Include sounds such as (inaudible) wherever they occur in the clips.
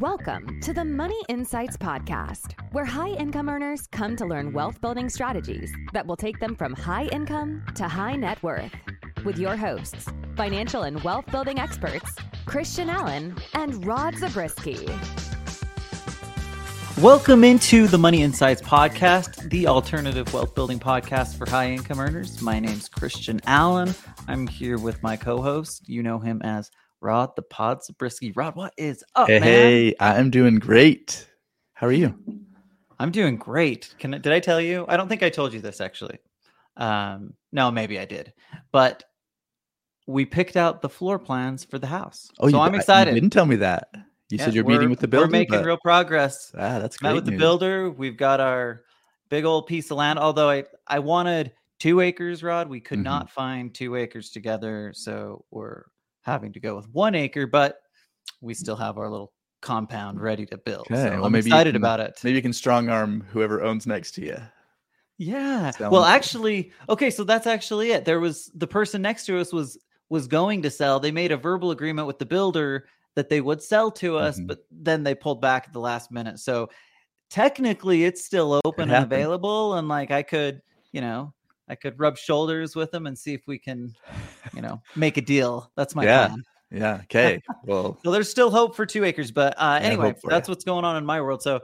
Welcome to the Money Insights Podcast, where high income earners come to learn wealth building strategies that will take them from high income to high net worth. With your hosts, financial and wealth building experts, Christian Allen and Rod Zabriskie. Welcome into the Money Insights Podcast, the alternative wealth building podcast for high income earners. My name's Christian Allen. I'm here with my co host. You know him as Rod the Pod Zabriskie. Rod, what is up, hey, man? hey, I'm doing great. How are you? I'm doing great. Can I, did I tell you? I don't think I told you this actually. Um, no, maybe I did. But we picked out the floor plans for the house. Oh, so you, I'm I- you excited. didn't tell me that. You Yeah, said you're meeting with the builder. We're making but- real progress. Ah, that's great. Met with the builder. We've got our big old piece of land. Although I, I wanted two acres, Rod. We could Mhm. not find two acres together. So we're having to go with one acre, but we still have our little compound ready to build. Okay, So well, I'm maybe excited can- about it. Maybe you can strong arm whoever owns next to you. Yeah. Sounds well, actually, okay, so that's actually it. There was the person next to us was was going to sell. They made a verbal agreement with the builder that they would sell to us, Mhm. but then they pulled back at the last minute. So technically it's still open and happen. available and like I could, you know, I could rub shoulders with them and see if we can, you (sighs) know, make a deal. That's my Yeah. plan. Yeah. (laughs) Okay. Well, So there's still hope for two acres, but uh, Yeah, anyway, that's ya. what's going on in my world. So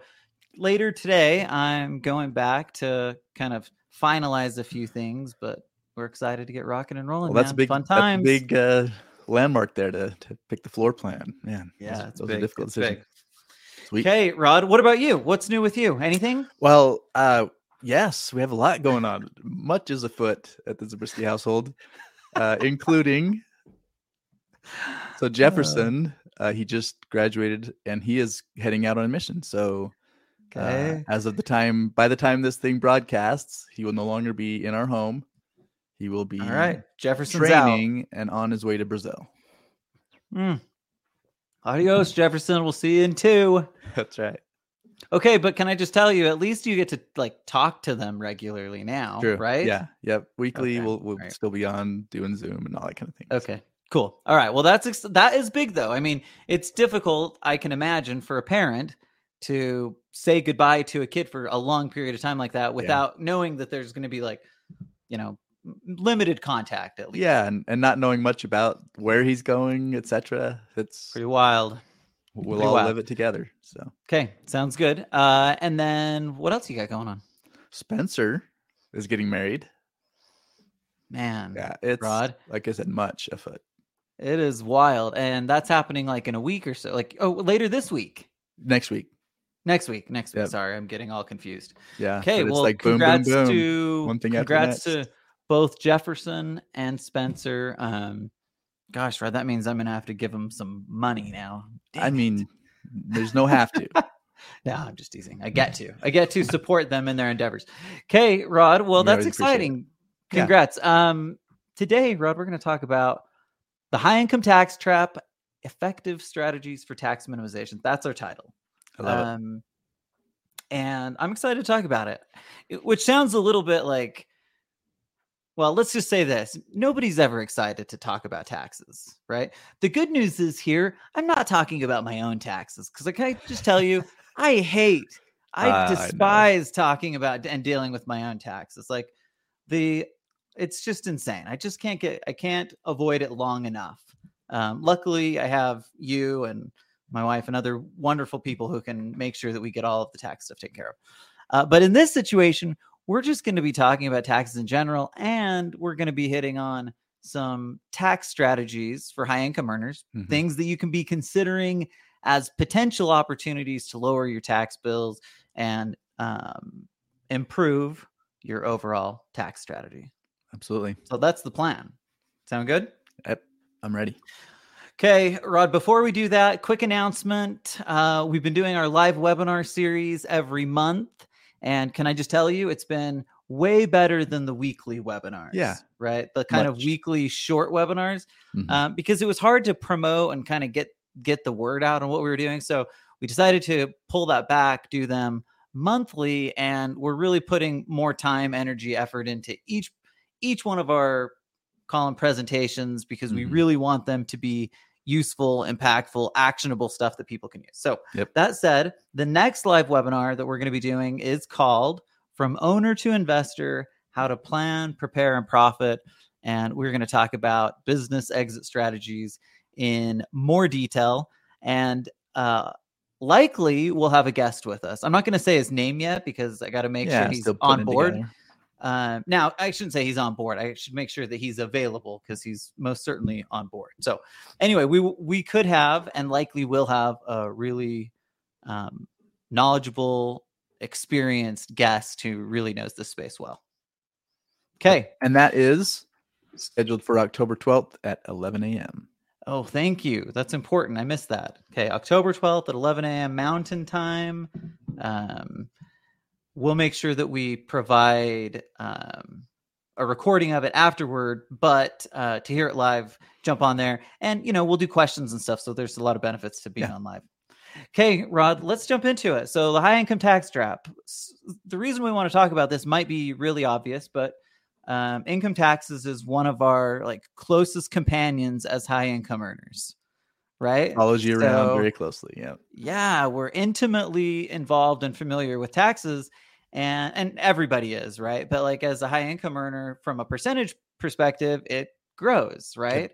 later today, I'm going back to kind of finalize a few things, but we're excited to get rocking and rolling. well that's a big, fun that's a big uh, landmark there to, to pick the floor plan. Man. yeah, those, it's those big. are difficult decisions. Sweet. Okay, Rod, what about you? What's new with you? Anything? Well, uh, yes, we have a lot going on. Much is afoot at the Zabriskie household, uh, including so Jefferson. Uh, he just graduated and he is heading out on a mission. So, uh, as of the time, by the time this thing broadcasts, he will no longer be in our home. He will be All right, Jefferson's training and on his way to Brazil. out. Mm. Adios, Jefferson. We'll see you in two. That's right. Okay, but can I just tell you, at least you get to like talk to them regularly now, True. right? Yeah. Yep. Weekly, Okay, we'll, we'll right. still be on doing Zoom and all that kind of thing. Okay. Cool. All right. Well, that's ex- that is big though. I mean, it's difficult. I can imagine for a parent to say goodbye to a kid for a long period of time like that without knowing that there's going to be like, you know, limited contact at least. yeah and, and not knowing much about where he's going etc it's Pretty wild. We'll pretty all wild. live it together so Okay. Sounds good. Uh, and then what else you got going on? spencer is getting married Man, yeah it's Rod? like i said much afoot it is wild. And that's happening like in a week or so. Like, oh, later this week. next week Next week. Next week. Yep. Sorry, I'm getting all confused. yeah Okay, well, like boom boom congrats boom to one thing congrats to both Jefferson and Spencer. Um, gosh, Rod, that means I'm gonna have to give them some money now. i it. mean there's no have to (laughs) no, I'm just teasing. I get to, I get to support them in their endeavors. Okay, Rod. Well, We that's it. exciting. Yeah. Congrats. Um, today, Rod, we're gonna talk about the high income tax trap, effective strategies for tax minimization. That's our title. I love it. um, and I'm excited to talk about it, it- which sounds a little bit like, well, let's just say this nobody's ever excited to talk about taxes, right? The good news is here, I'm not talking about my own taxes because I can just tell you, (laughs) I hate, I know. despise talking about and dealing with my own taxes. Like the, it's just insane. I just can't get, I can't avoid it long enough. Um, luckily, I have you and my wife and other wonderful people who can make sure that we get all of the tax stuff taken care of. Uh, but in this situation, we're just going to be talking about taxes in general, and we're going to be hitting on some tax strategies for high income earners, Mhm. things that you can be considering as potential opportunities to lower your tax bills and um, improve your overall tax strategy. absolutely So that's the plan. Sound good? Yep. i'm ready Okay, Rod, before we do that, quick announcement. Uh, we've been doing our live webinar series every month. And can I just tell you, it's been way better than the weekly webinars. Yeah. Right. The kind of weekly short webinars, Mhm. um, because it was hard to promote and kind of get get the word out on what we were doing. So we decided to pull that back, do them monthly, and we're really putting more time, energy, effort into each each one of our column presentations because we Mhm. really want them to be useful, impactful, actionable stuff that people can use. So, Yep. that said, the next live webinar that we're going to be doing is called From Owner to Investor How to Plan, Prepare, and Profit. And we're going to talk about business exit strategies in more detail. And uh, likely we'll have a guest with us. I'm not going to say his name yet because I got to make yeah, sure he's on board. together. Um, now, I shouldn't say he's on board. I should make sure that he's available because he's most certainly on board. So, anyway, we we could have and likely will have a really um, knowledgeable, experienced guest who really knows this space well. Okay. And that is scheduled for October 12th at 11 a.m. Oh, thank you. That's important. I missed that. Okay, October 12th at 11 a.m. Mountain Time. Um, we'll make sure that we provide um, a recording of it afterward. But uh, to hear it live, jump on there, and you know we'll do questions and stuff. So there's a lot of benefits to being Yeah. on live. Okay, Rod, let's jump into it. So the high income tax trap. The reason we want to talk about this might be really obvious, but um, income taxes is one of our like closest companions as high income earners, right? Follows you around very closely. Yeah. yeah we're intimately involved and familiar with taxes and and everybody is right? But like as a high income earner from a percentage perspective it grows right?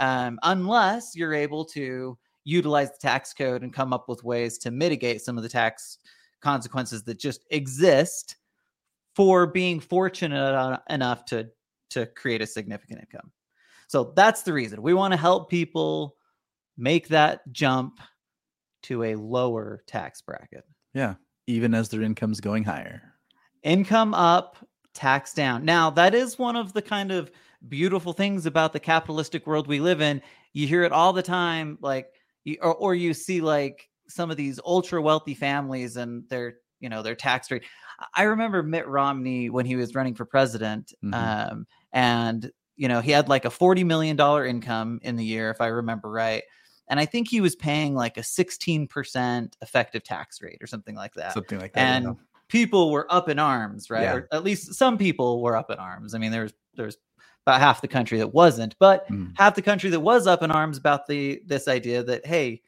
Um, unless you're able to utilize the tax code and come up with ways to mitigate some of the tax consequences that just exist for being fortunate enough to to create a significant income. So that's the reason. We want to help people make that jump to a lower tax bracket. Yeah. Even as their income's going higher. Income up, tax down. Now, that is one of the kind of beautiful things about the capitalistic world we live in. You hear it all the time, like, or, or you see like some of these ultra wealthy families and their, you know, their tax rate. I remember Mitt Romney when he was running for president, Mhm. um, and you know he had like a forty million dollar income in the year, if I remember right. And I think he was paying like a 16% effective tax rate or something like that. Something like that. and people were up in arms, right? Yeah. Or at least some people were up in arms. I mean, there's there's about half the country that wasn't, but Mm. half the country that was up in arms about the this idea that hey,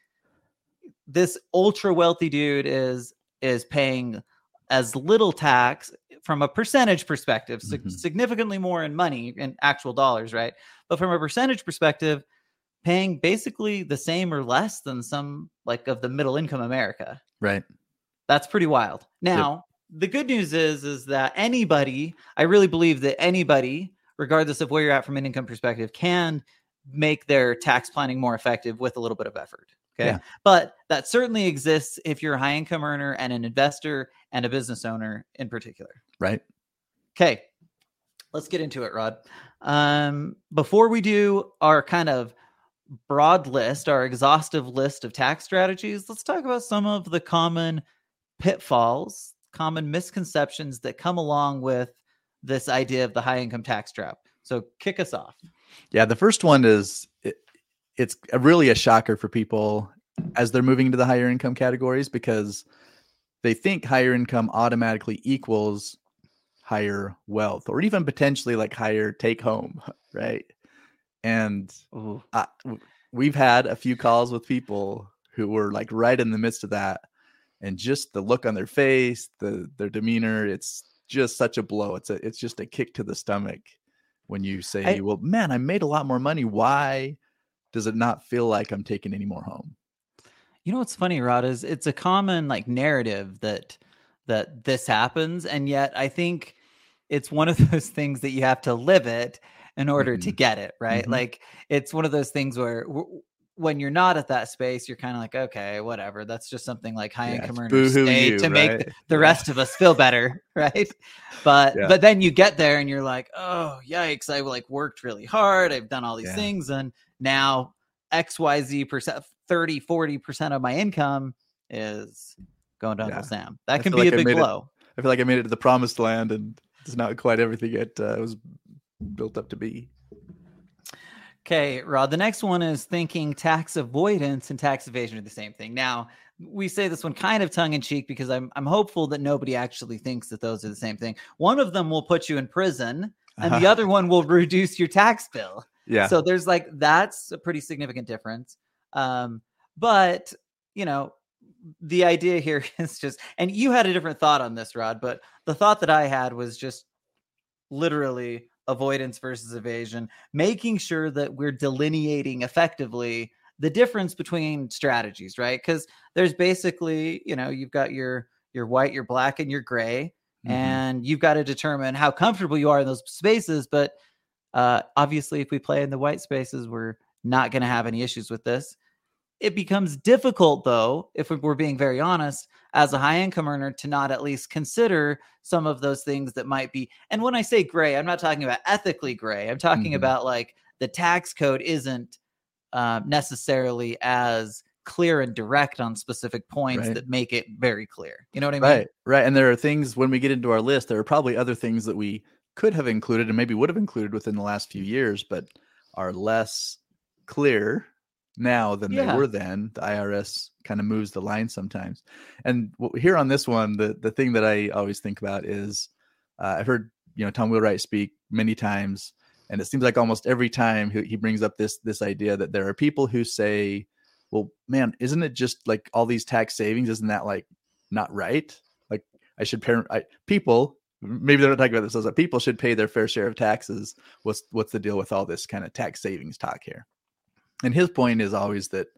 this ultra wealthy dude is is paying as little tax from a percentage perspective, sig- Mhm. significantly more in money in actual dollars, right? But from a percentage perspective, paying basically the same or less than some like of the middle income America. Right. That's pretty wild. Now, the good news is is that anybody, I really believe that anybody, regardless of where you're at from an income perspective, can make their tax planning more effective with a little bit of effort. Okay. Yeah. But that certainly exists if you're a high income earner and an investor and a business owner in particular. Right. Okay. Let's get into it, Rod. Um, before we do our kind of broad list, our exhaustive list of tax strategies, let's talk about some of the common pitfalls, common misconceptions that come along with this idea of the high income tax trap. So kick us off. Yeah, the first one is it, it's really a shocker for people as they're moving into the higher income categories because they think higher income automatically equals higher wealth or even potentially like higher take home, (laughs) right? And. I, we've had a few calls with people who were like right in the midst of that and just the look on their face, the their demeanor, it's just such a blow. It's a it's just a kick to the stomach when you say, I- "Well, man, I made a lot more money. Why does it not feel like I'm taking any more home?" You know what's funny, Rod, is it's a common like narrative that that this happens, and yet I think it's one of (laughs) those things that you have to live it in order to Mhm. get it right. Mhm. Like it's one of those things where w- when you're not at that space, you're kind of like, okay, whatever. That's just something like high Yeah, income it's earners say you, to make the rest of us feel better, (laughs) right? But Yeah. but then you get there and you're like, oh yikes, I like worked really hard. I've done all these Yeah. things, and now XYZ percent 30, 40 percent of my income is going to Uncle. Sam. That I can be like a big it- blow. I feel like I made it to the promised land, and it's not quite everything it uh, was built up to be. Okay, Rod. The next one is thinking tax avoidance and tax evasion are the same thing. Now, we say this one kind of tongue in cheek because I'm I'm hopeful that nobody actually thinks that those are the same thing. One of them will put you in prison, and the Uh-huh. other one will reduce your tax bill. Yeah, So there's like that's a pretty significant difference. Um, but you know, the idea here (laughs) is just, and you had a different thought on this, Rod, but the thought that I had was just literally avoidance versus evasion, making sure that we're delineating effectively the difference between strategies, right? Because there's basically, you know, you've got your your white, your black, and your gray, mm-hmm. and you've got to determine how comfortable you are in those spaces. But uh, obviously, if we play in the white spaces, we're not going to have any issues with this. It becomes difficult, though, if we're being very honest, as a high income earner, to not at least consider some of those things that might be. And when I say gray, I'm not talking about ethically gray. I'm talking mm-hmm. about like the tax code isn't uh, necessarily as clear and direct on specific points right. that make it very clear. You know what I mean? Right, right. And there are things when we get into our list, there are probably other things that we could have included and maybe would have included within the last few years, but are less clear now than yeah. they were then. The IRS kind of moves the line sometimes. And here on this one, the the thing that I always think about is uh, I've heard you know Tom Wheelwright speak many times, and it seems like almost every time he, he brings up this this idea that there are people who say, "Well, man, isn't it just like all these tax savings? Isn't that like not right? Like I should parent I, people." Maybe they're not talking about this as that people should pay their fair share of taxes. What's what's the deal with all this kind of tax savings talk here? And his point is always that,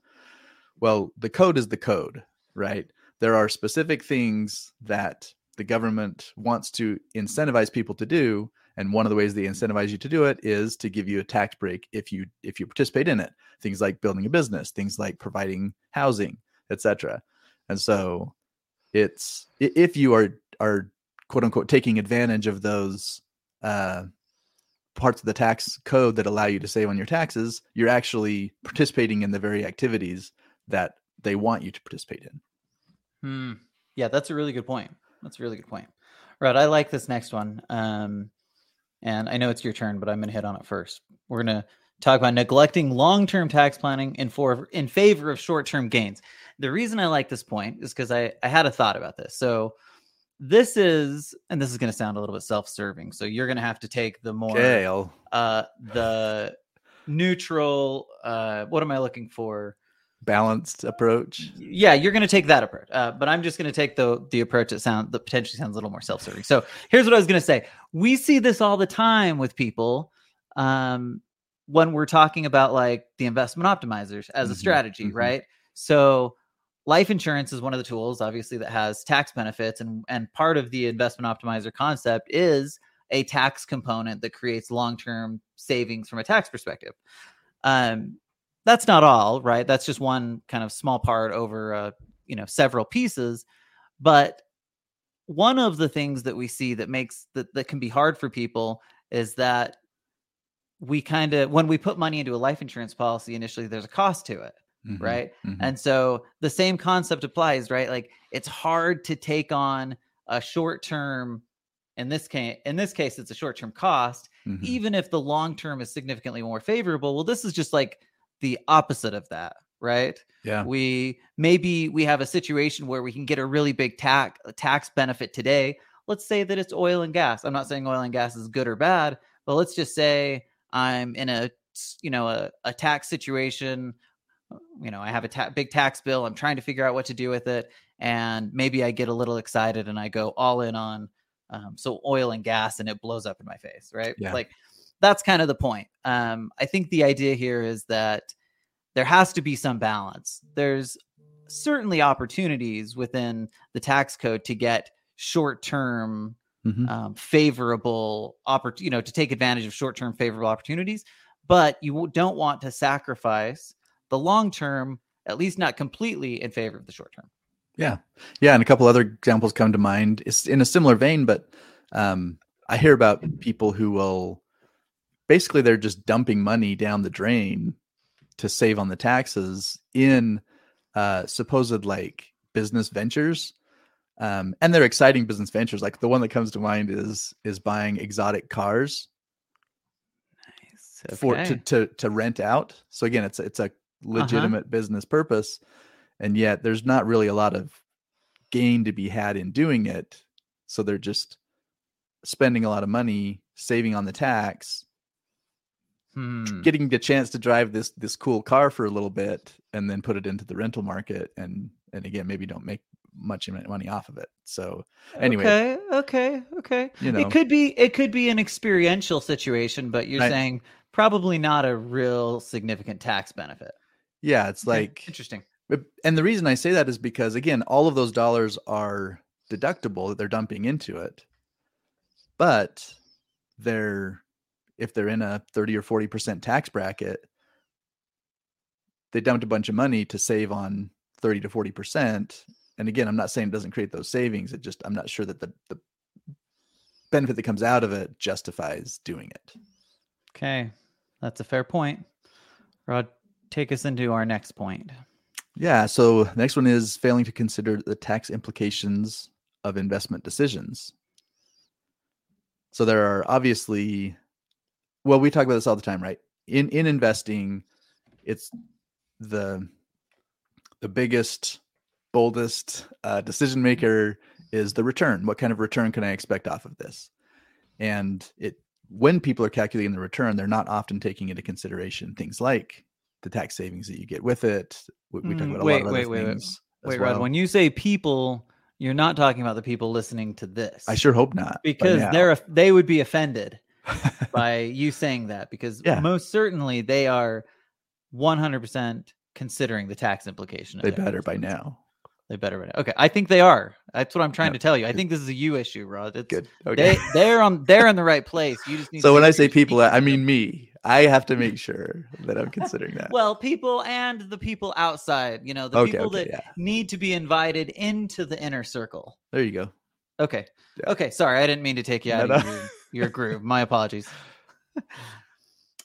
well, the code is the code, right? There are specific things that the government wants to incentivize people to do and one of the ways they incentivize you to do it is to give you a tax break if you if you participate in it things like building a business things like providing housing etc and so it's if you are are quote unquote taking advantage of those uh, parts of the tax code that allow you to save on your taxes, you're actually participating in the very activities that they want you to participate in. Hmm. Yeah, that's a really good point. That's a really good point. Right. I like this next one. Um, and I know it's your turn, but I'm going to hit on it first. We're going to talk about neglecting long-term tax planning in for in favor of short-term gains. The reason I like this point is because I, I had a thought about this. So this is and this is going to sound a little bit self-serving so you're going to have to take the more okay, uh the neutral uh what am i looking for? Balanced approach? Yeah you're going to take that approach uh, but i'm just going to take the the approach that sound that potentially sounds a little more self-serving. So here's what i was going to say. We see this all the time with people um when we're talking about like the investment optimizers as mm-hmm, a strategy mm-hmm. right? So life insurance is one of the tools obviously that has tax benefits and and part of the investment optimizer concept is a tax component that creates long-term savings from a tax perspective. Um that's not all right? That's just one kind of small part over uh, you know several pieces. But one of the things that we see that makes that that can be hard for people is that we kind of when we put money into a life insurance policy initially there's a cost to it mm-hmm, right? Mm-hmm. And so the same concept applies, right? Like it's hard to take on a short term in this case in this case it's a short term cost mm-hmm. even if the long term is significantly more favorable well this is just like the opposite of that right yeah we maybe we have a situation where we can get a really big tax tax benefit today let's say that it's oil and gas i'm not saying oil and gas is good or bad but let's just say i'm in a you know a, a tax situation you know, I have a ta- big tax bill. I'm trying to figure out what to do with it. And maybe I get a little excited and I go all in on um, so oil and gas and it blows up in my face, right? Yeah. Like that's kind of the point. Um, I think the idea here is that there has to be some balance. There's certainly opportunities within the tax code to get short term mm-hmm. um, favorable opportunity, you know, to take advantage of short term favorable opportunities, but you don't want to sacrifice the long term, at least not completely in favor of the short term. Yeah. Yeah. And a couple other examples come to mind. It's in a similar vein, but um, I hear about people who will basically they're just dumping money down the drain to save on the taxes in uh, supposed like business ventures. Um, and they're exciting business ventures. Like the one that comes to mind is is buying exotic cars nice. okay. for to, to to rent out. So again, it's it's a. legitimate uh-huh. business purpose and yet there's not really a lot of gain to be had in doing it so they're just spending a lot of money saving on the tax Hmm. getting the chance to drive this this cool car for a little bit and then put it into the rental market and and again maybe don't make much money off of it so anyway Okay, okay, okay. You know. it could be it could be an experiential situation, but you're Right. saying probably not a real significant tax benefit. Yeah it's Okay, like interesting. And the reason I say that is because again, all of those dollars are deductible that they're dumping into it. But they're if they're in a 30 or 40% tax bracket, they dumped a bunch of money to save on 30 to 40%. And again, I'm not saying it doesn't create those savings. It just I'm not sure that the, the benefit that comes out of it justifies doing it. Okay, that's a fair point. Rod, take us into our next point. Yeah. So next one is failing to consider the tax implications of investment decisions. So there are obviously, well, we talk about this all the time, right? In in investing, it's the the biggest, boldest uh, decision maker is the return. What kind of return can I expect off of this? And it when people are calculating the return, they're not often taking into consideration things like the tax savings that you get with it. We, we talk Mm, about a lot of wait, other wait, wait. things. as Wait, Rod, when you say people, you're not talking about the people listening to this. I sure hope not. because they're they would be offended (laughs) by you saying that because Yeah. most certainly they are 100% considering the tax implication of they better by now. They better by now. Okay, I think they are. That's what I'm trying Yep. to tell you. I think this is a you issue, Rod. It's, Good. Okay. They they're on they're in the right place. You just (laughs) need. so when I say people, I mean me. I have to make sure that I'm considering that. Well, people and the people outside. You know, the Okay, people okay, that yeah. need to be invited into the inner circle. there you go. Okay. Yeah. Okay. Sorry, I didn't mean to take you out no. of your, your groove. My apologies. (laughs)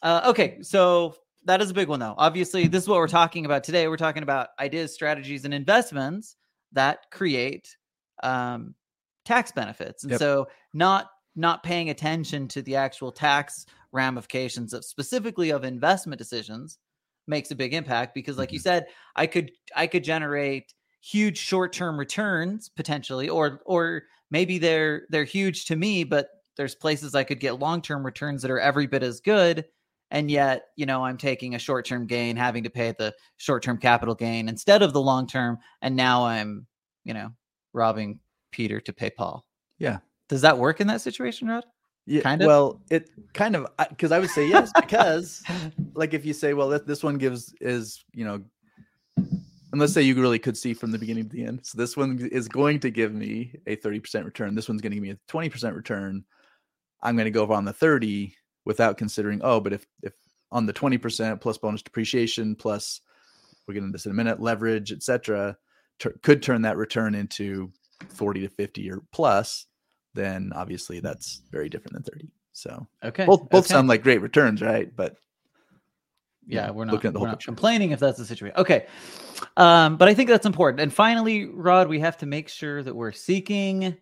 Uh, okay, so that is a big one, though. Obviously, this is what we're talking about today. We're talking about ideas, strategies, and investments that create um, tax benefits, and Yep. so not not paying attention to the actual tax ramifications of specifically of investment decisions makes a big impact because like you Mm-hmm. said i could i could generate huge short-term returns potentially or or maybe they're they're huge to me but there's places i could get long-term returns that are every bit as good and yet you know i'm taking a short-term gain having to pay the short-term capital gain instead of the long-term and now i'm you know robbing peter to pay paul Yeah. does that work in that situation rod Yeah. Kind of? Well, it kind of because I would say yes because (laughs) like if you say, well, this, one gives is you know, and let's say you really could see from the beginning to the end. So this one is going to give me a thirty percent return. This one's going to give me a twenty percent return. I'm going to go on the thirty without considering. Oh, but if if on the twenty percent plus bonus depreciation plus we're getting this in a minute leverage, etc., could turn that return into forty to fifty or plus. Then obviously that's very different than thirty. So okay both both okay. sound like great returns, right? But yeah we're not, looking at the we're whole not complaining if that's the situation okay um but i think that's important and finally rod we have to make sure that we're seeking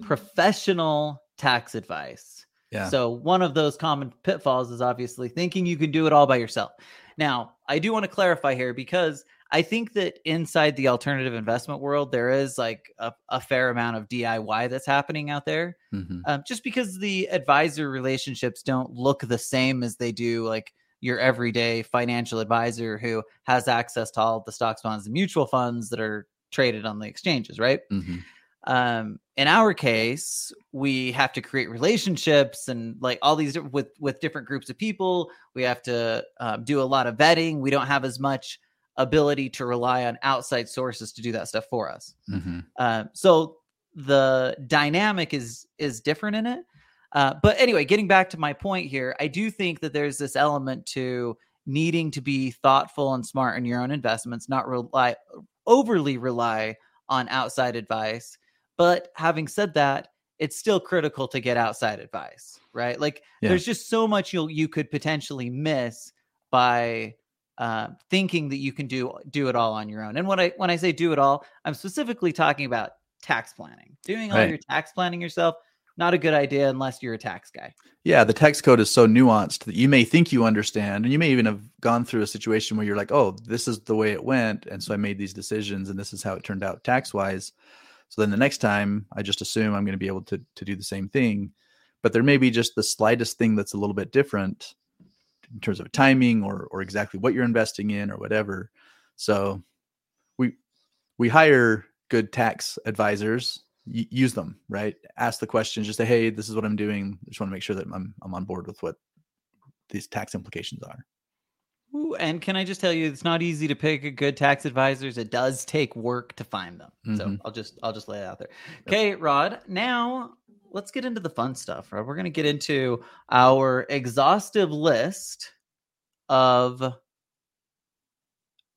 professional tax advice Yeah. so one of those common pitfalls is obviously thinking you can do it all by yourself now i do want to clarify here because i think that inside the alternative investment world there is like a, a fair amount of diy that's happening out there Mhm. um, just because the advisor relationships don't look the same as they do like your everyday financial advisor who has access to all the stocks bonds and mutual funds that are traded on the exchanges right Mhm. um, in our case we have to create relationships and like all these with with different groups of people we have to um, do a lot of vetting we don't have as much ability to rely on outside sources to do that stuff for us Mhm. uh, so the dynamic is is different in it. Uh, but anyway, getting back to my point here, I do think that there's this element to needing to be thoughtful and smart in your own investments, not rely overly rely on outside advice. But having said that, it's still critical to get outside advice, right? Like Yeah. there's just so much you you could potentially miss by uh, thinking that you can do do it all on your own. And when I when I say do it all, I'm specifically talking about tax planning. Doing all Right. your tax planning yourself, not a good idea unless you're a tax guy. Yeah, the tax code is so nuanced that you may think you understand, and you may even have gone through a situation where you're like, "Oh, this is the way it went," and so I made these decisions, and this is how it turned out tax wise. So then the next time, I just assume I'm going to be able to to do the same thing, but there may be just the slightest thing that's a little bit different, in terms of timing or or exactly what you're investing in or whatever. So we we hire good tax advisors y- use them right ask the questions just say hey this is what i'm doing I just want to make sure that i'm i'm on board with what these tax implications are Ooh, and can I just tell you, it's not easy to pick a good tax advisors. It does take work to find them. So Mhm. I'll just I'll just lay it out there. Okay, Rod. Now let's get into the fun stuff. right? We're going to get into our exhaustive list of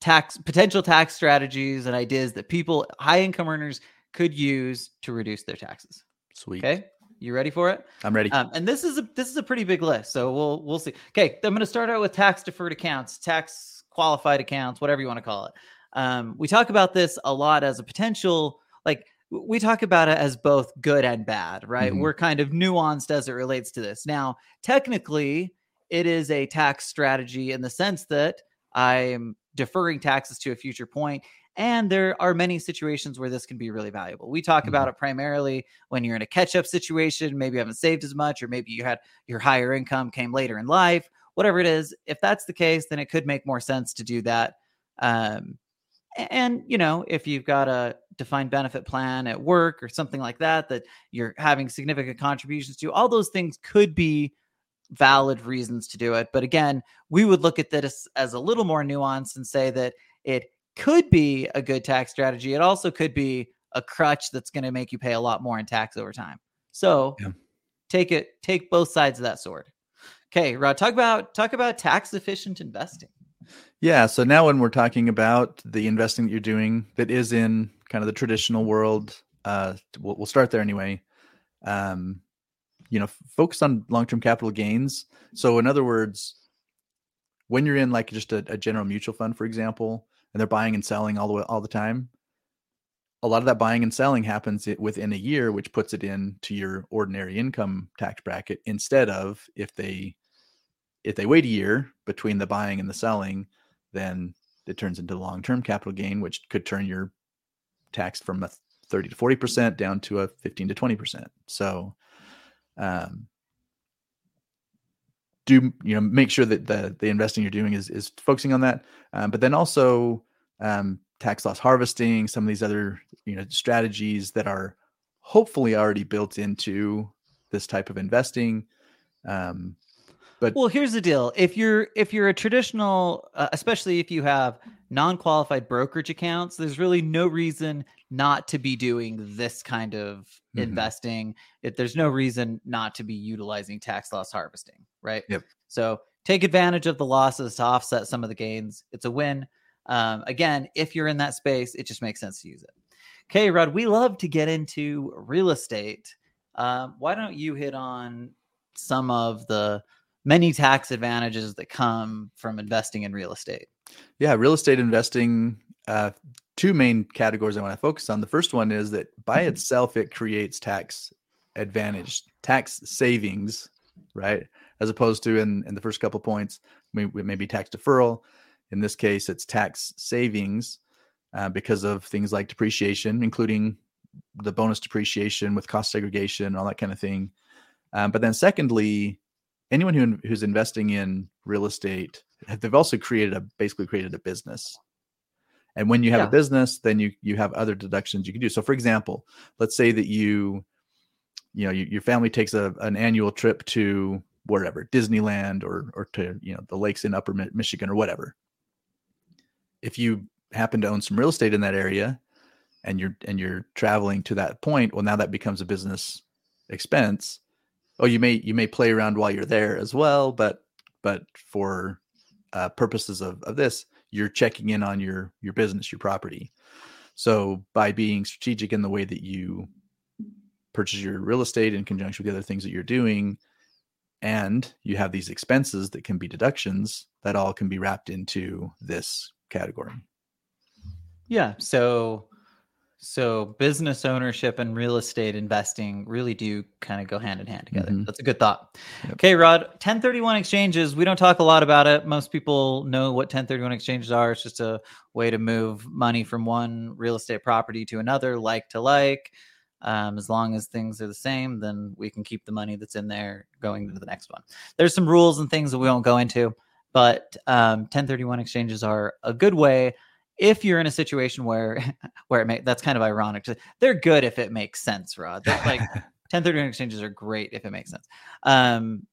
tax potential tax strategies and ideas that people high income earners could use to reduce their taxes. sweet Okay, you ready for it? i'm ready Um, and this is a this is a pretty big list, so we'll we'll see. Okay, I'm going to start out with tax deferred accounts, tax qualified accounts, whatever you want to call it. Um, we talk about this a lot as a potential, like we talk about it as both good and bad, right? Mhm. We're kind of nuanced as it relates to this. Now, technically, it is a tax strategy in the sense that I'm deferring taxes to a future point, and there are many situations where this can be really valuable. We talk about it primarily when you're in a catch up situation, maybe you haven't saved as much, or maybe you had your higher income came later in life, whatever it is. If that's the case, then it could make more sense to do that. Um, and you know, if you've got a defined benefit plan at work or something like that, that you're having significant contributions to, all those things could be valid reasons to do it. But again, we would look at this as a little more nuanced and say that it could be a good tax strategy. It also could be a crutch that's going to make you pay a lot more in tax over time. So Yeah. take it, take both sides of that sword. Okay, Rod, talk about talk about tax efficient investing. Yeah. So now when we're talking about the investing that you're doing that is in kind of the traditional world, uh, we'll, we'll start there anyway. Um, you know, focus on long-term capital gains. So in other words, when you're in like just a, a general mutual fund, for example, and they're buying and selling all the way all the time, a lot of that buying and selling happens within a year, which puts it into your ordinary income tax bracket instead of if they if they wait a year between the buying and the selling, then it turns into long-term capital gain, which could turn your tax from a 30 to 40% down to a 15 to 20%. So um do you know make sure that the the investing you're doing is is focusing on that um, but then also um, tax loss harvesting some of these other you know strategies that are hopefully already built into this type of investing um, but Well, here's the deal. If you're if you're a traditional, uh, especially if you have non-qualified brokerage accounts, there's really no reason not to be doing this kind of Mhm. investing. If there's no reason not to be utilizing tax loss harvesting, right? Yep. So take advantage of the losses to offset some of the gains. It's a win. Um, again, if you're in that space, it just makes sense to use it. Okay, Rod, we love to get into real estate. Um, why don't you hit on some of the many tax advantages that come from investing in real estate? Yeah, real estate investing. Uh, two main categories I want to focus on. The first one is that by Mhm. itself, it creates tax advantage, tax savings, right? As opposed to in, in the first couple points, maybe, maybe tax deferral. In this case, it's tax savings uh, because of things like depreciation, including the bonus depreciation with cost segregation, all that kind of thing. Um, but then, secondly, anyone who, who's investing in real estate, they've also created a basically created a business. And when you have Yeah. a business, then you you have other deductions you can do. So, for example, let's say that you, you know, you, your family takes a, an annual trip to wherever Disneyland or or to you know the lakes in Upper Michigan or whatever. If you happen to own some real estate in that area, and you're and you're traveling to that point, well, now that becomes a business expense. Oh, you may you may play around while you're there as well, but but for uh, purposes of, of this, you're checking in on your your business, your property. So by being strategic in the way that you purchase your real estate in conjunction with the other things that you're doing, and you have these expenses that can be deductions, that all can be wrapped into this category. Yeah. So so business ownership and real estate investing really do kind of go hand in hand together. Mhm. That's a good thought. Yep. Okay, Rod, 1031 exchanges, we don't talk a lot about it. Most people know what 1031 exchanges are. It's just a way to move money from one real estate property to another, like to like. Um, as long as things are the same, then we can keep the money that's in there going to the next one. There's some rules and things that we won't go into. but um, 1031 exchanges are a good way if you're in a situation where (laughs) where it may that's kind of ironic. They're good if it makes sense, Rod. They're like (laughs) 1031 exchanges are great if it makes sense. Um,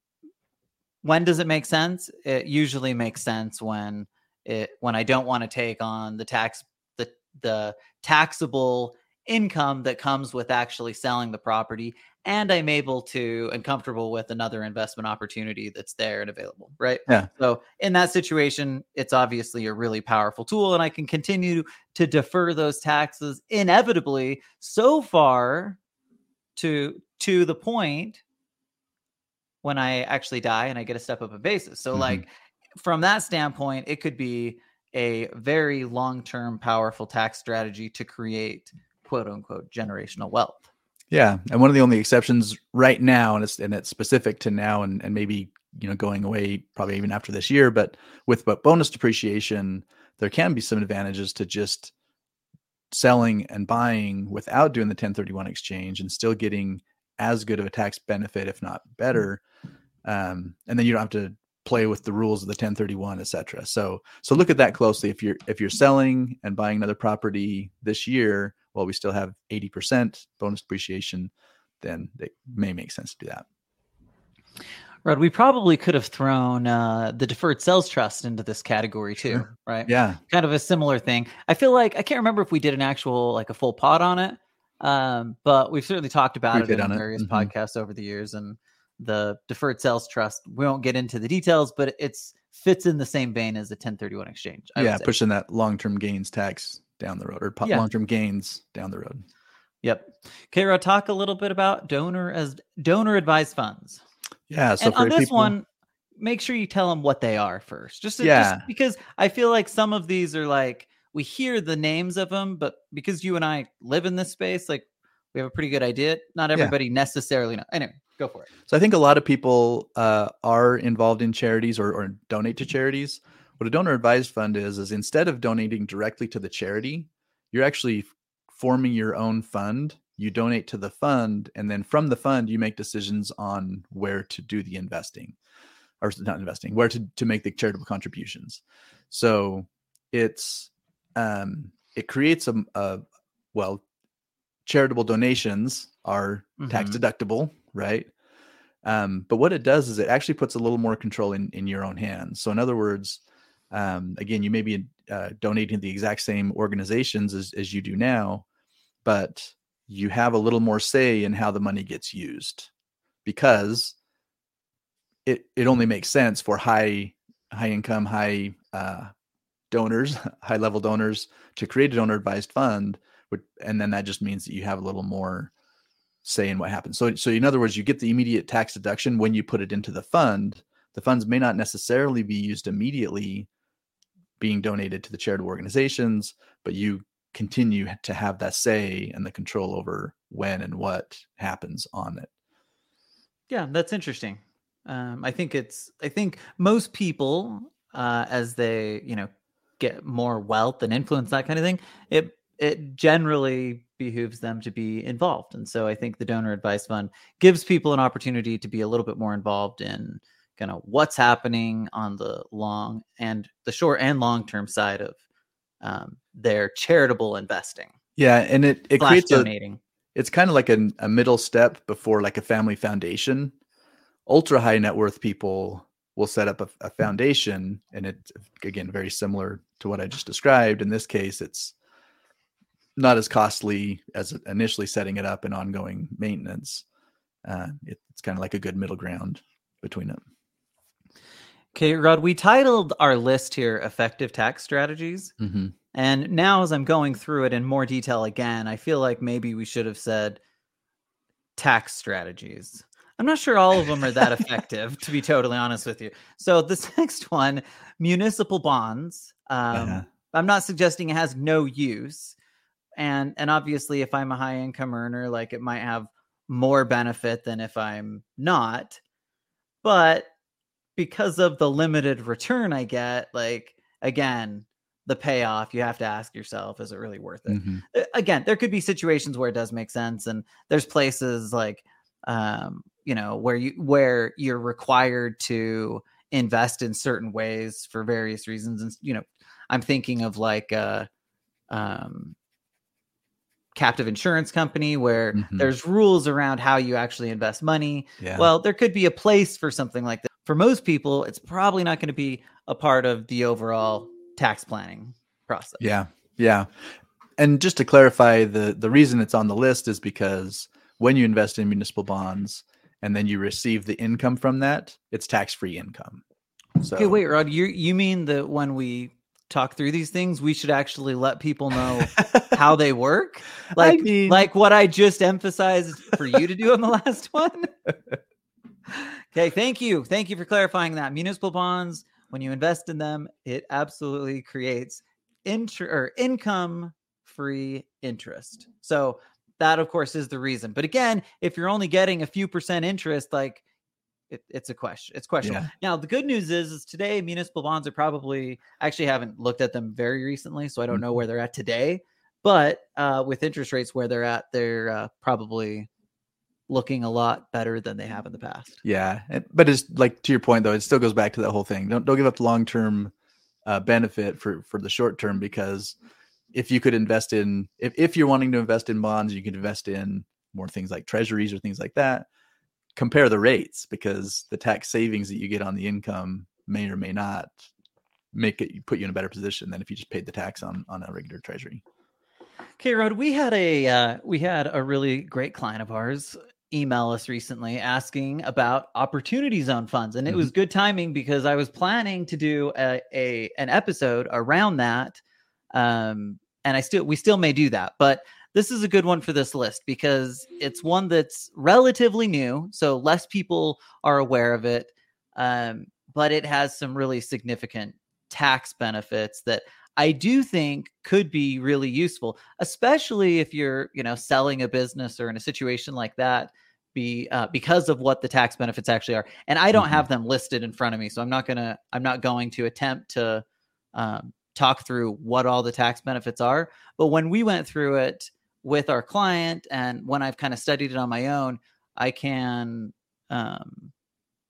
when does it make sense? It usually makes sense when it when I don't want to take on the tax the the taxable income that comes with actually selling the property and I'm able to and comfortable with another investment opportunity that's there and available, right? Yeah. So in that situation, it's obviously a really powerful tool, and I can continue to defer those taxes inevitably so far to to the point when I actually die and I get a step up in basis. So mm-hmm. like from that standpoint, it could be a very long-term powerful tax strategy to create quote unquote generational wealth. Yeah, and one of the only exceptions right now, and it's and it's specific to now, and and maybe you know going away probably even after this year, but with but bonus depreciation, there can be some advantages to just selling and buying without doing the 1031 exchange and still getting as good of a tax benefit, if not better. Um, and then you don't have to play with the rules of the 1031 etc so so look at that closely if you're if you're selling and buying another property this year while we still have 80% bonus depreciation, then it may make sense to do that. Rod, we probably could have thrown uh, the deferred sales trust into this category too, sure. right? Yeah, kind of a similar thing. I feel like I can't remember if we did an actual like a full pod on it, um, but we've certainly talked about we it in various it. mm-hmm. podcasts over the years. And the deferred sales trust, we won't get into the details, but it's fits in the same vein as a 1031 exchange. I yeah, pushing that long term gains tax down the road or yeah. long term gains down the road. Yep. Kara, talk a little bit about donor as donor advised funds. Yeah. So and on this people... one, make sure you tell them what they are first. Just, to, yeah. Just because I feel like some of these are like we hear the names of them, but because you and I live in this space, like we have a pretty good idea. Not everybody yeah. necessarily know. Anyway, go for it. So I think a lot of people uh, are involved in charities or, or donate to charities. What a donor advised fund is, is instead of donating directly to the charity, you're actually forming your own fund. You donate to the fund, and then from the fund, you make decisions on where to do the investing or not investing, where to, to make the charitable contributions. So it's, um, it creates a, a well, charitable donations are mm-hmm. tax deductible, right? Um, but what it does is it actually puts a little more control in, in your own hands. So in other words, um, again, you may be uh, donating to the exact same organizations as, as you do now, but you have a little more say in how the money gets used because it it only makes sense for high high income high uh, donors (laughs) high level donors to create a donor advised fund and then that just means that you have a little more say in what happens. So so in other words you get the immediate tax deduction when you put it into the fund. The funds may not necessarily be used immediately being donated to the charitable organizations, but you continue to have that say and the control over when and what happens on it. Yeah, that's interesting. Um, I think it's. I think most people, uh, as they you know get more wealth and influence, that kind of thing, it it generally behooves them to be involved. And so I think the donor advised fund gives people an opportunity to be a little bit more involved in kind of what's happening on the long and the short and long term side of um, their charitable investing. Yeah, and it it creates donating. A, it's kind of like a, a middle step before like a family foundation. Ultra high net worth people will set up a, a foundation, and it again very similar to what I just described. In this case, it's not as costly as initially setting it up and ongoing maintenance. Uh, it, it's kind of like a good middle ground between them. Okay, Rod, we titled our list here Effective Tax Strategies. Mm-hmm. And now, as I'm going through it in more detail again, I feel like maybe we should have said tax strategies. I'm not sure all of them are that (laughs) effective, to be totally honest with you. So, this (laughs) next one, municipal bonds. Um, uh-huh. I'm not suggesting it has no use. And and obviously, if I'm a high income earner, like it might have more benefit than if I'm not. But because of the limited return I get, like again, the payoff, you have to ask yourself, is it really worth it? Mm-hmm. Again, there could be situations where it does make sense, and there's places like um, you know, where you where you're required to invest in certain ways for various reasons. And you know, I'm thinking of like uh um captive insurance company where Mhm. there's rules around how you actually invest money. Yeah. Well, there could be a place for something like that. For most people, it's probably not going to be a part of the overall tax planning process. Yeah, yeah. And just to clarify, the the reason it's on the list is because when you invest in municipal bonds and then you receive the income from that, it's tax free income. So Okay, wait, Rod, you you mean that when we talk through these things, we should actually let people know (laughs) how they work? Like mean- like what I just emphasized for you to do on the (laughs) last one? (laughs) okay, thank you. Thank you for clarifying that. Municipal bonds, when you invest in them, it absolutely creates inter or income free interest. So that of course is the reason. But again, if you're only getting a few percent interest, like it, it's a question. It's questionable. Yeah. Now the good news is, is today municipal bonds are probably. I actually haven't looked at them very recently, so I don't know where they're at today. But uh, with interest rates where they're at, they're uh, probably looking a lot better than they have in the past. Yeah, but it's like to your point though, it still goes back to that whole thing. Don't don't give up the long term uh, benefit for for the short term because if you could invest in if if you're wanting to invest in bonds, you could invest in more things like treasuries or things like that. Compare the rates because the tax savings that you get on the income may or may not make it put you in a better position than if you just paid the tax on on a regular treasury. Okay, Rod, we had a uh, we had a really great client of ours email us recently asking about opportunity zone funds, and it was good timing because I was planning to do a, a an episode around that, um, and I still we still may do that, but this is a good one for this list because it's one that's relatively new, so less people are aware of it, um, but it has some really significant tax benefits that I do think could be really useful, especially if you're, you know, selling a business or in a situation like that, be uh, because of what the tax benefits actually are. And I don't Mhm. have them listed in front of me, so I'm not gonna, I'm not going to attempt to um, talk through what all the tax benefits are. But when we went through it with our client, and when I've kind of studied it on my own, I can, um,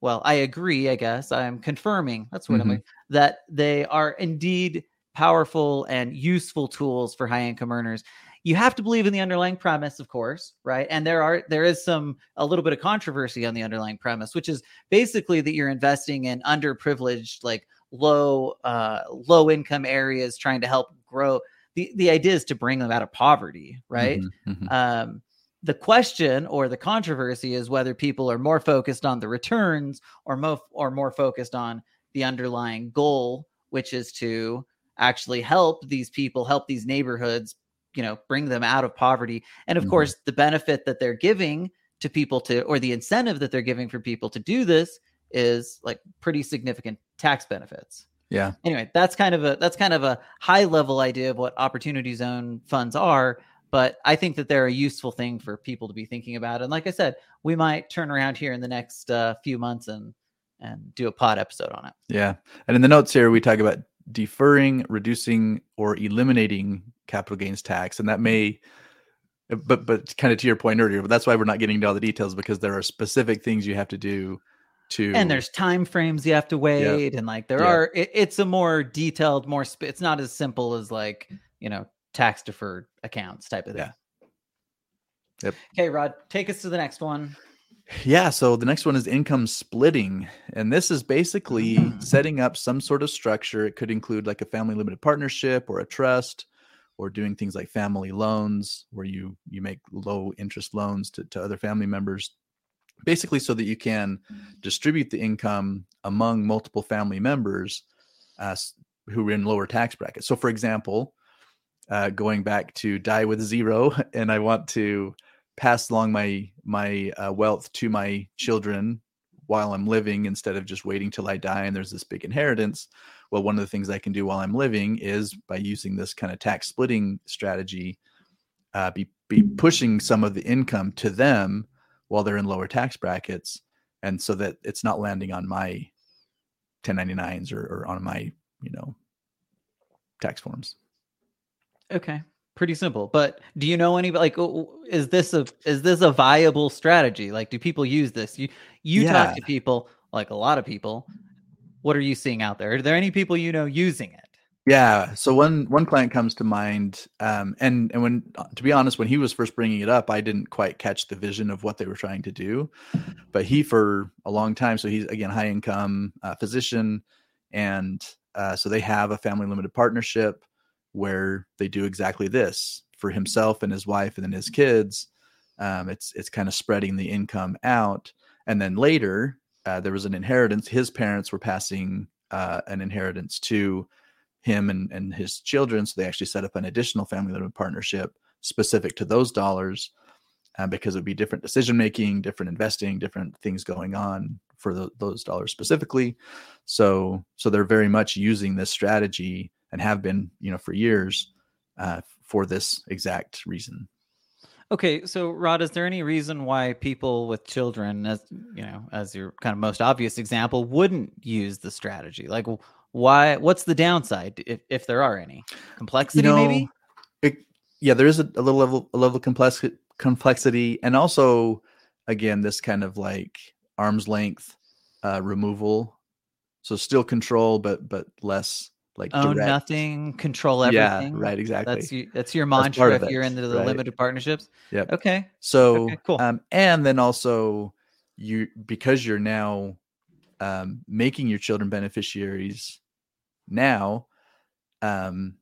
well, I agree. I guess I'm confirming. That's what I'm Mhm. that they are indeed powerful and useful tools for high income earners. You have to believe in the underlying premise, of course, right? And there are there is some a little bit of controversy on the underlying premise, which is basically that you're investing in underprivileged, like low uh low income areas trying to help grow. The the idea is to bring them out of poverty, right? Mhm, mhm. Um, the question or the controversy is whether people are more focused on the returns or more or more focused on the underlying goal, which is to actually help these people, help these neighborhoods, you know, bring them out of poverty. And of Mhm. course, the benefit that they're giving to people to, or the incentive that they're giving for people to do this is like pretty significant tax benefits Yeah. anyway that's kind of a that's kind of a high level idea of what opportunity zone funds are but i think that they're a useful thing for people to be thinking about and like i said we might turn around here in the next uh, few months and and do a pod episode on it Yeah. And in the notes here, we talk about deferring, reducing, or eliminating capital gains tax. And that may, but, but kind of to your point earlier, but that's why we're not getting into all the details because there are specific things you have to do to. and there's time frames you have to wait and like there Yeah. are it, it's a more detailed more sp- it's not as simple as like you know tax deferred accounts type of thing Yeah. Yep. okay rod take us to the next one Yeah. So the next one is income splitting. And this is basically Mm. setting up some sort of structure. It could include like a family limited partnership or a trust or doing things like family loans where you you make low interest loans to, to other family members basically so that you can distribute the income among multiple family members who are in lower tax brackets. So for example uh, going back to die with zero (laughs) and i want to pass along my my uh, wealth to my children while i'm living instead of just waiting till i die and there's this big inheritance well one of the things i can do while i'm living is by using this kind of tax splitting strategy uh, be be pushing some of the income to them while they're in lower tax brackets and so that it's not landing on my 1099s or, or on my you know tax forms Okay, pretty simple. But do you know any like is this a is this a viable strategy? Like, do people use this? You you Yeah. talk to people like a lot of people. What are you seeing out there? Are there any people you know using it? Yeah. So one one client comes to mind, um, and and when to be honest, when he was first bringing it up, I didn't quite catch the vision of what they were trying to do. But he, for a long time, so he's again high income uh, physician, and uh, so they have a family limited partnership where they do exactly this for himself and his wife, and then his kids. Um, it's it's kind of spreading the income out, and then later uh, there was an inheritance. His parents were passing uh, an inheritance to him and, and his children. So they actually set up an additional family limited partnership specific to those dollars uh, because it would be different decision making, different investing, different things going on for the, those dollars specifically. So so they're very much using this strategy and have been you know for years uh, for this exact reason. Okay, so Rod, is there any reason why people with children, as you know, as your kind of most obvious example, wouldn't use the strategy? Like, why what's the downside if, if there are any? Complexity you know, maybe? it, yeah there is a, a, little level a level of complexity complexity and also again this kind of like arm's length uh removal. So still control but but less like own direct. nothing control everything? yeah right exactly. That's you, that's your mantra that's if you're into the right? limited partnerships? Yeah okay. So okay, cool. um and then also you because you're now um, making your children beneficiaries now um,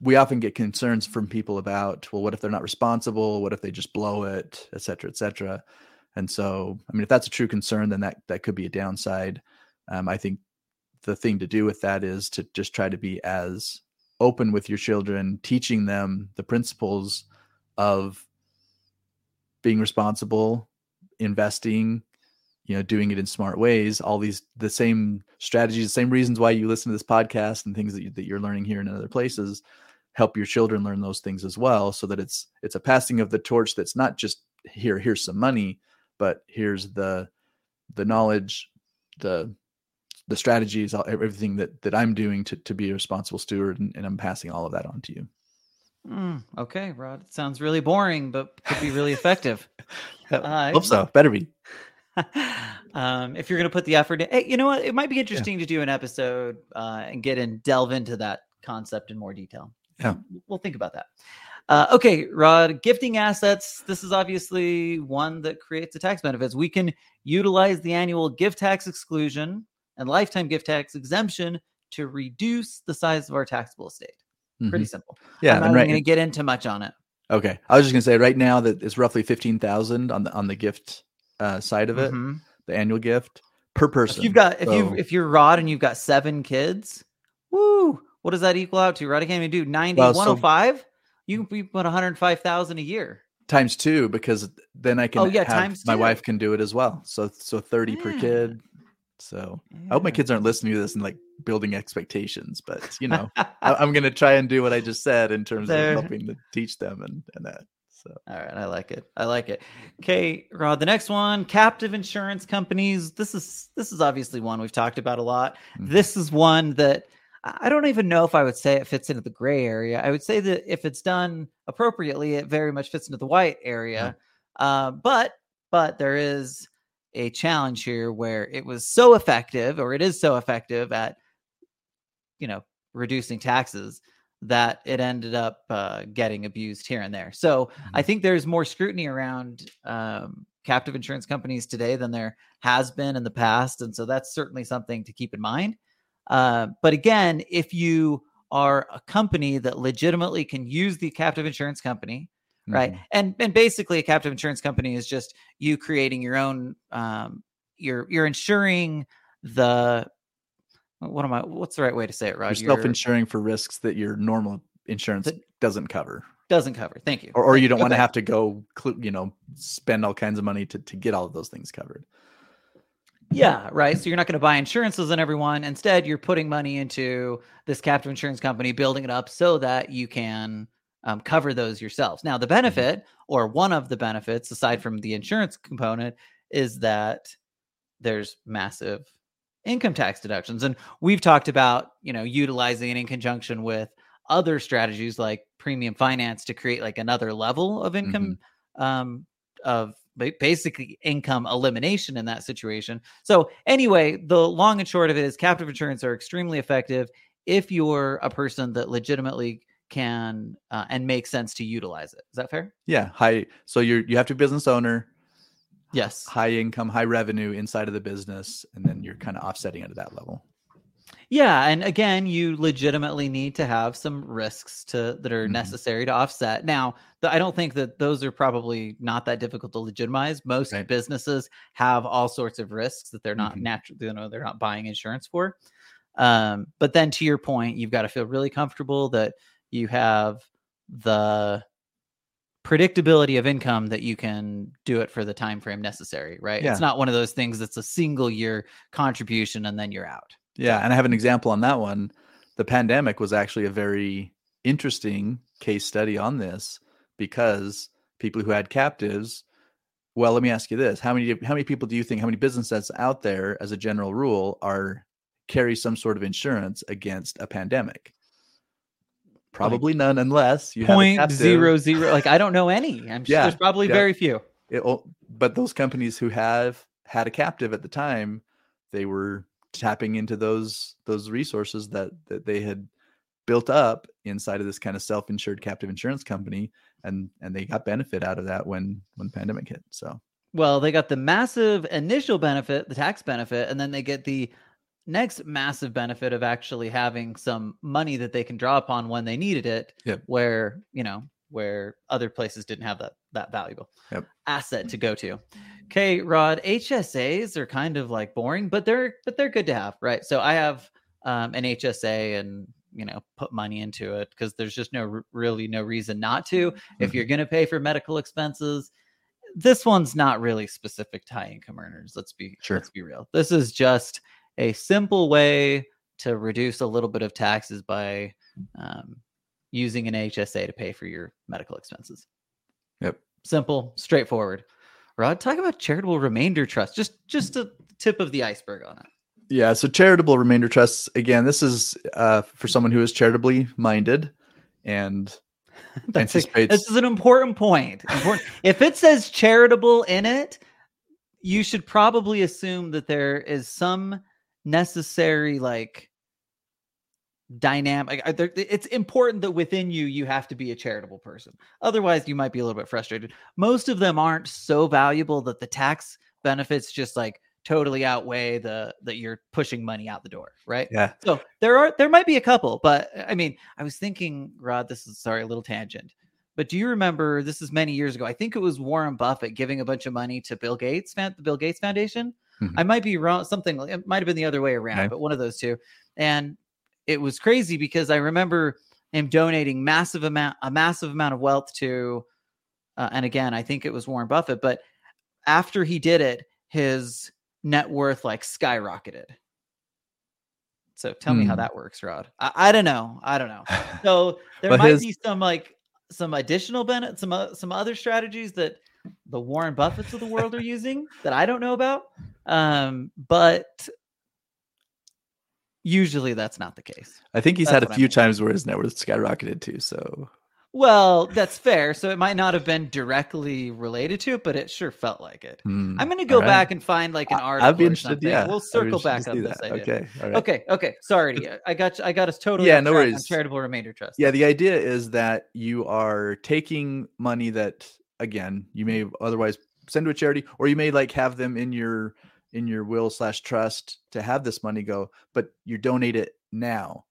we often get concerns from people about well what if they're not responsible? What if they just blow it? Et cetera et cetera. And so i mean if that's a true concern then that that could be a downside. Um, i think the thing to do with that is to just try to be as open with your children teaching them the principles of being responsible investing you know doing it in smart ways all these the same strategies the same reasons why you listen to this podcast and things that, you, that you're learning here in other places help your children learn those things as well so that it's it's a passing of the torch that's not just here here's some money but here's the the knowledge the the strategies everything that that i'm doing to, to be a responsible steward and, and i'm passing all of that on to you mm, okay rod it sounds really boring but could be really effective (laughs) uh, hope so better be (laughs) um, if you're going to put the effort in, hey, you know what? It might be interesting yeah. to do an episode uh, and get in, delve into that concept in more detail. Yeah. We'll think about that. Uh, okay, Rod, gifting assets. This is obviously one that creates the tax benefits. We can utilize the annual gift tax exclusion and lifetime gift tax exemption to reduce the size of our taxable estate. Mm-hmm. Pretty simple. Yeah, I'm not right, going to get into much on it. Okay, I was just going to say right now that it's roughly fifteen thousand on the on the gift uh, side of it, mm-hmm. the annual gift per person. If you've got if so, you if you're Rod and you've got seven kids, woo, what does that equal out to? Rod, I can't even do 90, well, 105. So, you can put 105,000 a year times two because then I can. Oh yeah, times two. my wife can do it as well. So so 30 yeah. per kid. So yeah. I hope my kids aren't listening to this and like building expectations, but you know, (laughs) I, am gonna try and do what I just said in terms there. of helping to teach them and and that. So all right, I like it. I like it. Okay, Rod. The next one, captive insurance companies. This is this is obviously one we've talked about a lot. Mm-hmm. This is one that I don't even know if I would say it fits into the gray area. I would say that if it's done appropriately, it very much fits into the white area. Mm-hmm. Uh, but but there is a challenge here where it was so effective, or it is so effective at you know reducing taxes that it ended up uh, getting abused here and there. So mm-hmm. I think there's more scrutiny around um, captive insurance companies today than there has been in the past, and so that's certainly something to keep in mind. Uh, but again, if you are a company that legitimately can use the captive insurance company, mm-hmm. right, and and basically a captive insurance company is just you creating your own, um, you're you're insuring the what am I? What's the right way to say it, Rod? You're self-insuring for risks that your normal insurance that doesn't cover. Doesn't cover. Thank you. Or, or you don't okay. want to have to go, you know, spend all kinds of money to to get all of those things covered. Yeah, right. So you're not going to buy insurances on everyone. Instead, you're putting money into this captive insurance company, building it up so that you can um, cover those yourselves. Now, the mm-hmm. benefit, or one of the benefits, aside from the insurance component, is that there's massive income tax deductions. And we've talked about, you know, utilizing it in conjunction with other strategies like premium finance to create like another level of income mm-hmm. um, of basically income elimination in that situation. So anyway, the long and short of it is captive insurance are extremely effective if you're a person that legitimately can uh, and make sense to utilize it. Is that fair? Yeah, high. So you're you have to be a business owner, Yes. high income, high revenue inside of the business, and then you're kind of offsetting it at that level. Yeah, and again, you legitimately need to have some risks to that are Mhm. necessary to offset. Now, the, I don't think that those are probably not that difficult to legitimize. Most Right. businesses have all sorts of risks that they're not Mhm. natural, you know, they're not buying insurance for. Um, but then to your point, you've got to feel really comfortable that you have the predictability of income that you can do it for the time frame necessary, right? Yeah. It's not one of those things that's a single year contribution and then you're out. Yeah, and I have an example on that one. The pandemic was actually a very interesting case study on this because people who had captives. Well, let me ask you this: how many how many people do you think how many businesses out there, as a general rule, are carry some sort of insurance against a pandemic? Probably none, unless you have point captive. zero zero. Like I don't know any. I'm sure Yeah, there's probably yeah. very few. It, but those companies who have had a captive at the time, they were tapping into those those resources that that they had built up inside of this kind of self-insured captive insurance company, and and they got benefit out of that when when the pandemic hit. So Well, they got the massive initial benefit, the tax benefit, and then they get the next massive benefit of actually having some money that they can draw upon when they needed it. Yep. Where you know where other places didn't have that that valuable Yep. asset to go to. Okay, Rod, HSAs are kind of like boring, but they're but they're good to have, right? So I have um, an HSA and you know put money into it because there's just no really no reason not to. If Mhm. you're going to pay for medical expenses, this one's not really specific to high income earners. Let's be Sure. let's be real. This is just a simple way to reduce a little bit of taxes by um, using an HSA to pay for your medical expenses. Yep. Simple, straightforward. Rod, talk about charitable remainder trust. Just just a tip of the iceberg on it. yeah, so charitable remainder trusts again. This is uh, for someone who is charitably minded and (laughs) That's a- this is an important point. Important. if it says charitable in it, you should probably assume that there is some necessary like dynamic. uh, It's important that within you you have to be a charitable person. Otherwise, you might be a little bit frustrated. Most of them aren't so valuable that the tax benefits just like totally outweigh the that you're pushing money out the door, right? yeah, So there are there might be a couple, but I mean, I was thinking, Rod, this is sorry, a little tangent. But do you remember this is many years ago? I think it was Warren Buffett giving a bunch of money to Bill Gates, the Bill Gates Foundation. Mhm. I might be wrong, something it might have been the other way around, Okay. but one of those two. And it was crazy because I remember him donating massive amount a massive amount of wealth to uh, and again, I think it was Warren Buffett, but after he did it, his net worth like skyrocketed. So tell me how Hmm. that works, Rod. I, I don't know. I don't know. (laughs) So there might his- be some like some additional benefit, some o- some other strategies that the Warren Buffetts of the world are using that I don't know about. Um, but usually that's not the case. I think he's That's had a what I few mean. times where his net worth skyrocketed too. So Well, that's fair. So it might not have been directly related to it, but it sure felt like it. hmm, I'm going to go right. back and find like an article. I'd be interested. Yeah, we'll circle back on this idea. Okay, all right. Okay, okay. Sorry, I got I got us totally. Yeah, no worries. Charitable remainder trust. Yeah, the idea is that you are taking money that again you may otherwise send to a charity, or you may like have them in your in your will slash trust to have this money go, but you donate it now.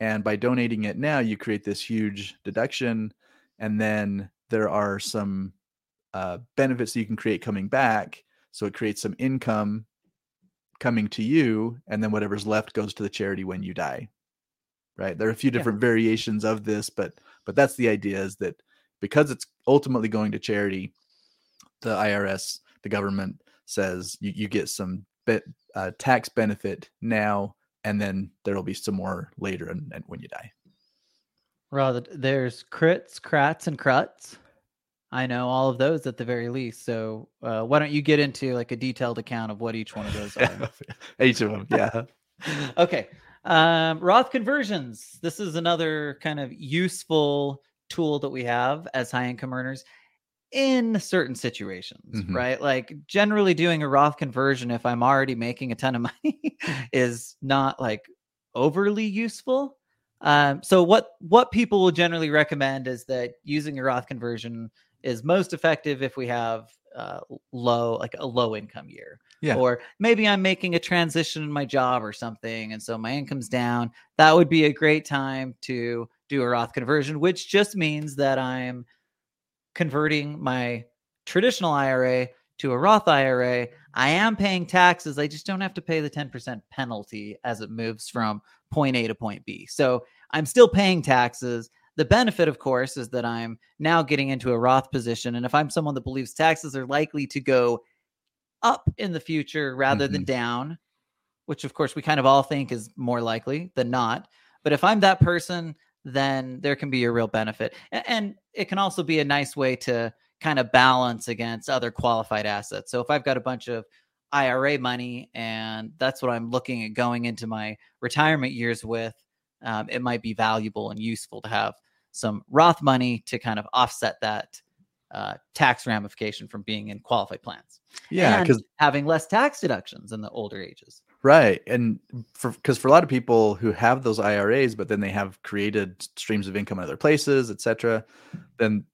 And by donating it now, you create this huge deduction, and then there are some uh, benefits that you can create coming back. So it creates some income coming to you, and then whatever's left goes to the charity when you die. Right? There are a few Yeah. different variations of this, but but that's the idea is that because it's ultimately going to charity, the IRS, the government says you, you get some bit uh, tax benefit now, and then there'll be some more later and, and when you die. Rather, there's crits, crats, and cruts. I know all of those at the very least. So uh, why don't you get into like a detailed account of what each one of those (laughs) are? Each of them, yeah. (laughs) okay. Um, Roth conversions. This is another kind of useful tool that we have as high income earners. in certain situations, Mhm. right? Like generally doing a Roth conversion if I'm already making a ton of (laughs) money is not like overly useful. Um, so what what people will generally recommend is that using a Roth conversion is most effective if we have uh, low like a low income year. Yeah. Or maybe I'm making a transition in my job or something and so my income's down. That would be a great time to do a Roth conversion, which just means that I'm converting my traditional IRA to a Roth IRA. I am paying taxes. I just don't have to pay the 10% penalty as it moves from point A to point B. So I'm still paying taxes. The benefit, of course, is that I'm now getting into a Roth position. And if I'm someone that believes taxes are likely to go up in the future rather than mm-hmm. down, which of course we kind of all think is more likely than not. But if I'm that person, then there can be a real benefit. And it can also be a nice way to kind of balance against other qualified assets. So if I've got a bunch of IRA money and that's what I'm looking at going into my retirement years with, um, it might be valuable and useful to have some Roth money to kind of offset that uh, tax ramification from being in qualified plans. Yeah, because having less tax deductions in the older ages. Right, and for because for a lot of people who have those IRAs, but then they have created streams of income in other places, et cetera, then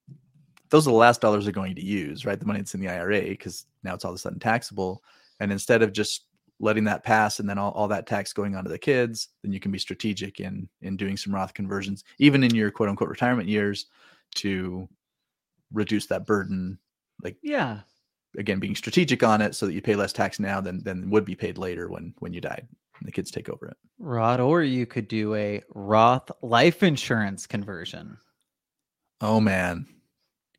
those are the last dollars they're going to use, right? The money that's in the IRA, because now it's all of a sudden taxable. And instead of just letting that pass and then all, all that tax going on to the kids, then you can be strategic in in doing some Roth conversions, even in your quote unquote retirement years, to reduce that burden. Like Yeah. Again, being strategic on it so that you pay less tax now than than would be paid later when when you died and the kids take over it. Rod, or you could do a Roth life insurance conversion. Oh man.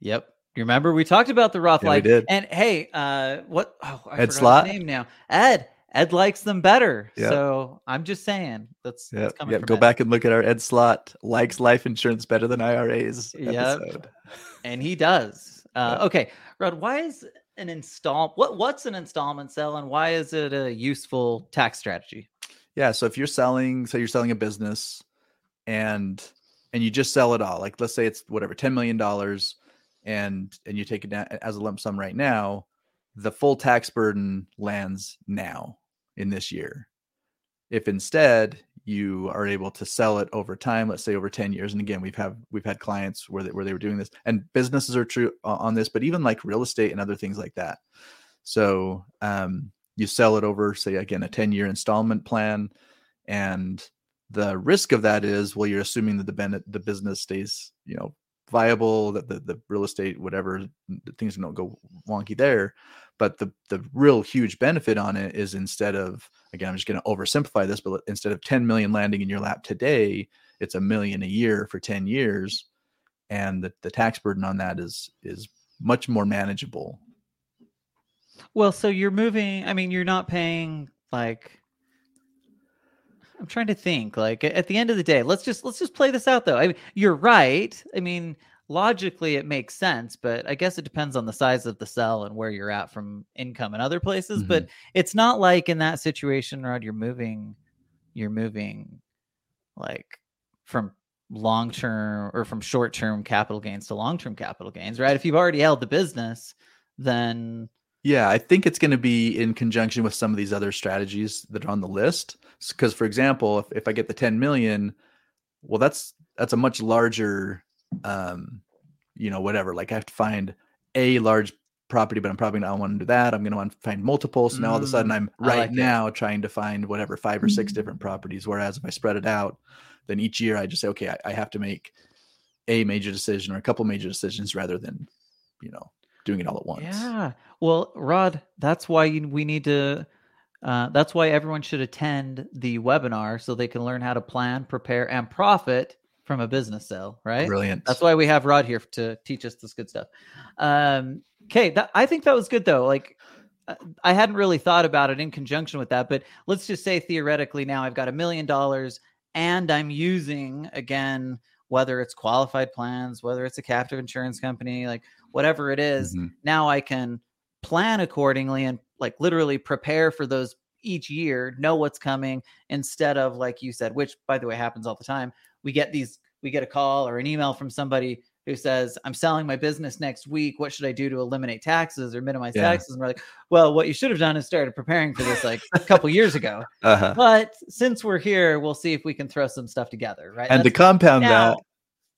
Yep. You remember we talked about the Roth Yeah, we life did. and hey, uh what oh, I Ed his name now. Ed. Ed likes them better. Yep. So I'm just saying that's, Yeah, that's coming yeah. Go Ed. back and look at our Ed Slott likes life insurance better than IRAs Yep. episode. and he does. Uh, Yeah. Okay, Rod, why is an install what what's an installment sell and why is it a useful tax strategy? Yeah. So if you're selling, say you're selling a business and and you just sell it all, like let's say it's whatever, $10 million and and you take it down as a lump sum right now, the full tax burden lands now in this year. If instead you are able to sell it over time, let's say over 10 years, and again, we've have we've had clients where they, where they were doing this, and businesses are true on this, but even like real estate and other things like that. So um, you sell it over, say again, a 10 year installment plan, and the risk of that is, well, you're assuming that the ben- the business stays, you know, viable, that the, the real estate, whatever things don't go wonky there. But the the real huge benefit on it is instead of again, I'm just going to oversimplify this, but instead of 10 million landing in your lap today, it's a million a year for 10 years, and the, the tax burden on that is is much more manageable. Well, so you're moving. I mean, you're not paying like. I'm trying to think. Like at the end of the day, let's just let's just play this out though. I mean, you're right. I mean, logically it makes sense, but I guess it depends on the size of the cell and where you're at from income and other places. But mm-hmm. it's not like in that situation, Rod, you're moving, you're moving, like from long term or from short term capital gains to long term capital gains, right? If you've already held the business, then Yeah, I think it's going to be in conjunction with some of these other strategies that are on the list. Because, for example, if, if I get the 10 million, well, that's that's a much larger, um, you know, whatever. Like I have to find a large property, but I'm probably not want to do that. I'm going to want to find multiple. So now all of a sudden, Mm, I'm right like it. now trying to find whatever five or six different properties. Whereas if I spread it out, then each year I just say, okay, I, I have to make a major decision or a couple major decisions rather than, you know, doing it all at once. Yeah. Well, Rod, that's why you, we need to. Uh, that's why everyone should attend the webinar so they can learn how to plan, prepare, and profit from a business sale. Right. Brilliant. That's why we have Rod here to teach us this good stuff. Um, okay, that, I think that was good though. Like, uh, I hadn't really thought about it in conjunction with that, but let's just say theoretically now I've got a million dollars and I'm using again whether it's qualified plans, whether it's a captive insurance company, like whatever it is, Mhm. now I can plan accordingly and like literally prepare for those each year, know what's coming instead of like you said, which by the way happens all the time. We get these, we get a call or an email from somebody who says, I'm selling my business next week. What should I do to eliminate taxes or minimize Yeah. taxes? And we're like, well, what you should have done is started preparing for this like a couple years ago. Uh-huh. But since we're here, we'll see if we can throw some stuff together, right? And to compound now- that,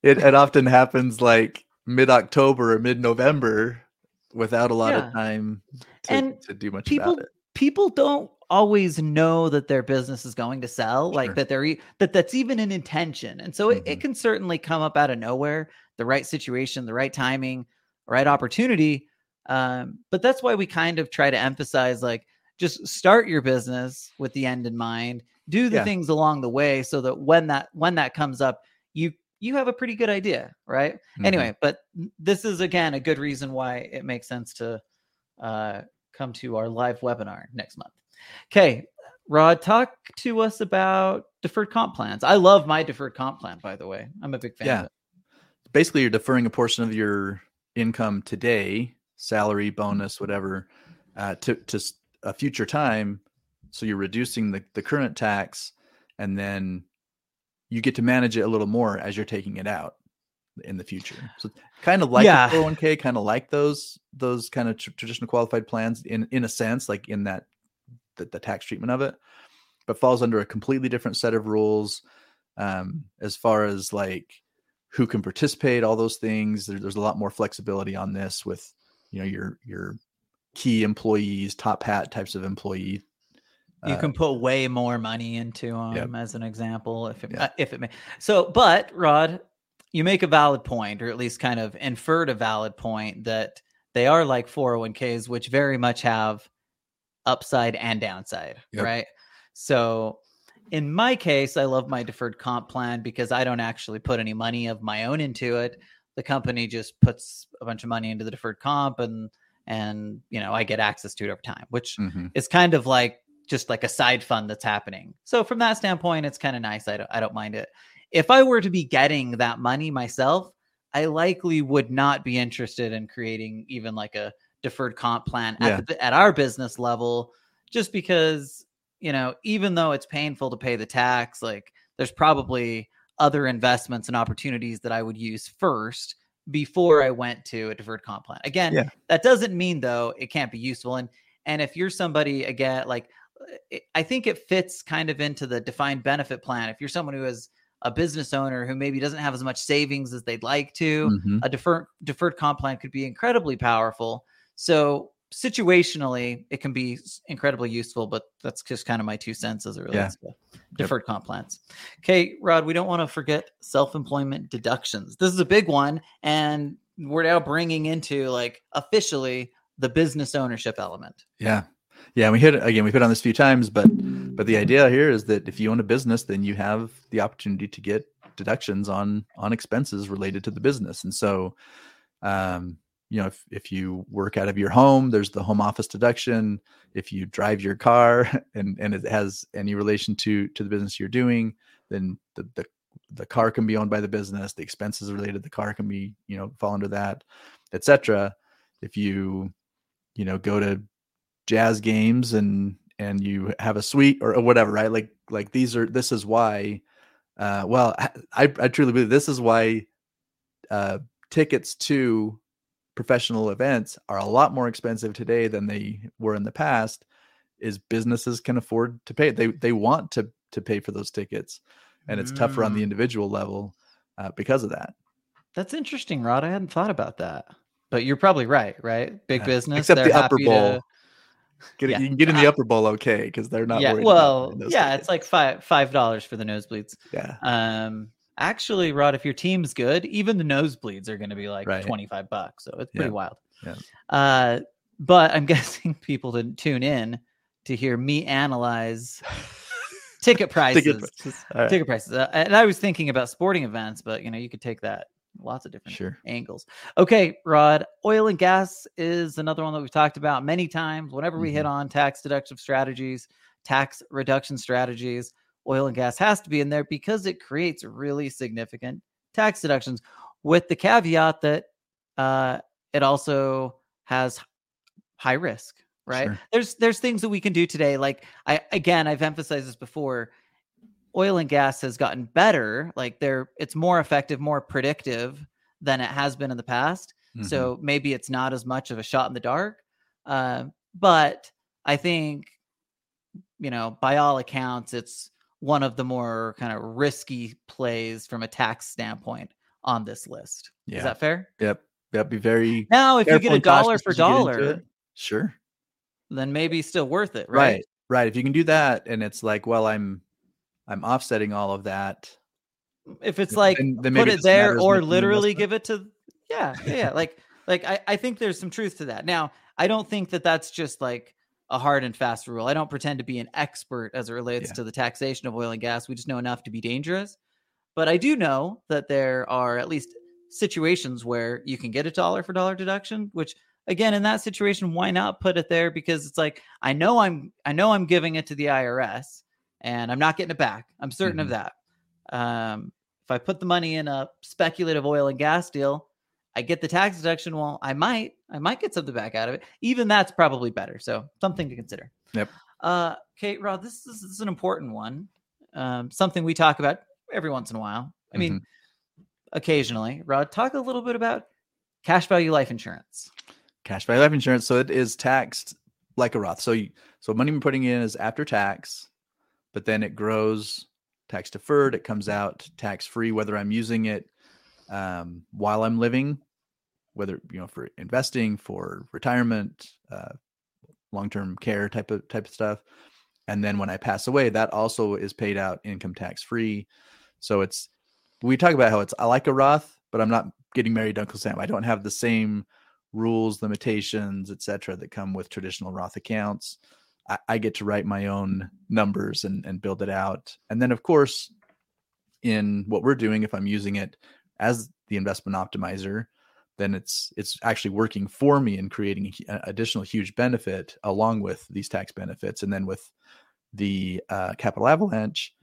it, it often happens like mid October or mid November without a lot Yeah. of time to, And to do much people about it. people don't always know that their business is going to sell like that they're that that's even an intention and so it, it Mhm. can certainly come up out of nowhere the right situation the right timing right opportunity um, but that's why we kind of try to emphasize like just start your business with the end in mind do the Yeah. things along the way so that when that when that comes up you you have a pretty good idea right Mhm. anyway but this is again a good reason why it makes sense to uh, come to our live webinar next month okay rod talk to us about deferred comp plans i love my deferred comp plan by the way i'm a big fan Yeah. of it basically you're deferring a portion of your income today, salary, Mm-hmm. bonus, whatever, uh, to to a future time. So you're reducing the, the current tax, and then you get to manage it a little more as you're taking it out in the future. So kind of like Yeah. a 401k, kind of like those those kind of tr- traditional qualified plans in in a sense, like in that the, the tax treatment of it, but falls under a completely different set of rules um, as far as like who can participate, all those things. There, there's a lot more flexibility on this with you know your your key employees, top hat types of employee. you uh, can put way more money into them Yep. as an example if it Yeah. uh, if it may so but rod you make a valid point or at least kind of inferred a valid point that they are like 401ks which very much have upside and downside Yep. right so in my case i love my deferred comp plan because i don't actually put any money of my own into it the company just puts a bunch of money into the deferred comp and and you know i get access to it over time which mhm. it's kind of like just like a side fund that's happening. So from that standpoint, it's kind of nice. I don't I don't mind it. If I were to be getting that money myself, I likely would not be interested in creating even like a deferred comp plan Yeah. at, the, at our business level, just because you know even though it's painful to pay the tax, like there's probably other investments and opportunities that I would use first before I went to a deferred comp plan. Again, Yeah. that doesn't mean though it can't be useful. And and if you're somebody again like I think it fits kind of into the defined benefit plan. If you're someone who is a business owner who maybe doesn't have as much savings as they'd like to, Mhm. a deferred deferred comp plan could be incredibly powerful. So situationally, it can be incredibly useful. But that's just kind of my two cents as it relates to deferred comp plans. Okay, Rod, we don't want to forget self-employment deductions. This is a big one, and we're now bringing into like officially the business ownership element. Yeah. Yeah, we hit again. We've hit on this a few times, but but the idea here is that if you own a business, then you have the opportunity to get deductions on on expenses related to the business. And so, um, you know, if if you work out of your home, there's the home office deduction. If you drive your car (laughs) and and it has any relation to to the business you're doing, then the the the car can be owned by the business. The expenses related to the car can be you know fall under that, etc. If you you know go to jazz games and and you have a suite or, or whatever right like like these are this is why uh well i i truly believe this is why uh tickets to professional events are a lot more expensive today than they were in the past is businesses can afford to pay they they want to to pay for those tickets and it's tougher on the Mm. individual level uh, because of that That's interesting, Rod. I hadn't thought about that. But you're probably right, right? Big Yeah. business. except the upper bowl to- get, Yeah. you can get in the Uh, upper bowl okay because they're not yeah, well, yeah, tickets. it's like five five dollars for the nosebleeds. yeah Um, actually, Rod, if your team's good, even the nosebleeds are going to be like Right. twenty five bucks. So it's pretty Yeah. wild. Yeah. Uh, but I'm (laughs) guessing people didn't tune in to hear me analyze (laughs) ticket prices. Ticket prices. Right. Ticket prices. Uh, and I was thinking about sporting events, but you know, you could take that lots of different Sure. angles. Okay, Rod, oil and gas is another one that we've talked about many times. Whenever we hit Mhm. on tax deductive strategies, tax reduction strategies, oil and gas has to be in there because it creates really significant tax deductions with the caveat that uh, it also has high risk right Sure. there's there's things that we can do today like i again i've emphasized this before oil and gas has gotten better like they're it's more effective more predictive than it has been in the past. Mhm. So maybe it's not as much of a shot in the dark. Uh, but I think, you know, by all accounts, it's one of the more kind of risky plays from a tax standpoint on this list. Yeah. Is that fair? Yep. That'd Be very Now, if you get a dollar for as you get into dollar, it. Sure. then maybe still worth it, Right. right? right. If you can do that and it's like, well, I'm I'm offsetting all of that. If it's Then- like then put it it doesn't matter there or literally give it to, yeah, yeah, yeah. like, like I, I think there's some truth to that. Now, I don't think that that's just like a hard and fast rule. I don't pretend to be an expert as it relates Yeah. to the taxation of oil and gas. We just know enough to be dangerous. But I do know that there are at least situations where you can get a dollar for dollar deduction, which again in that situation why not put it there because it's like I know I'm I know I'm giving it to the IRS and I'm not getting it back. I'm certain of Mhm. that. Um if I put the money in a speculative oil and gas deal, I get the tax deduction. Well, I might, I might get something back out of it. Even that's probably better. So something to consider. Yep. Uh, Kate, Rod, this is, this is an important one. Um, something we talk about every once in a while. I mean, occasionally. Rod, talk a little bit about cash value life insurance. Cash value life insurance. So it is taxed like a Roth. So you, so money I'm putting in is after tax, but then it grows tax deferred. It comes out tax free, whether I'm using it um, while I'm living, whether you know for investing, for retirement, uh, long term care type of type of stuff. And then when I pass away, that also is paid out income tax free. So it's we talk about how it's I like a Roth, but I'm not getting married to Uncle Sam. I don't have the same rules, limitations, etc., that come with traditional Roth accounts. I, I get to write my own numbers and, and build it out. And then, of course, in what we're doing, if I'm using it as the investment optimizer, then it's it's actually working for me and creating additional huge benefit along with these tax benefits. And then with the uh, capital avalanche,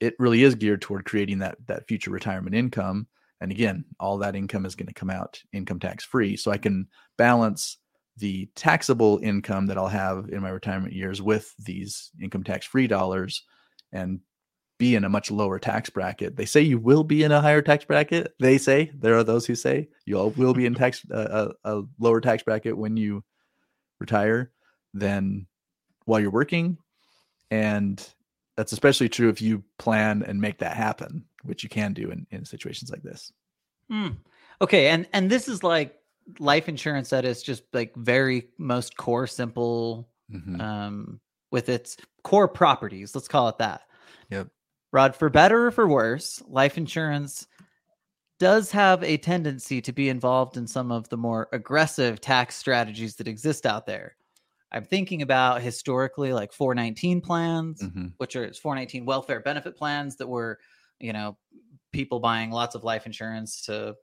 it really is geared toward creating that that future retirement income and again all that income is going to come out income tax free so i can balance the taxable income that i'll have in my retirement years with these income tax free dollars and be in a much lower tax bracket they say you will be in a higher tax bracket they say there are those who say you all will be in (laughs) tax uh, a, a lower tax bracket when you retire than while you're working and that's especially true if you plan and make that happen which you can do in, in situations like this Hmm. Okay, and and this is like life insurance that is just like very most core simple Mhm. um with its core properties let's call it that Yep. Rod for better or for worse life insurance does have a tendency to be involved in some of the more aggressive tax strategies that exist out there i'm thinking about historically like 419 plans Mhm. which are 419 welfare benefit plans that were you know people buying lots of life insurance to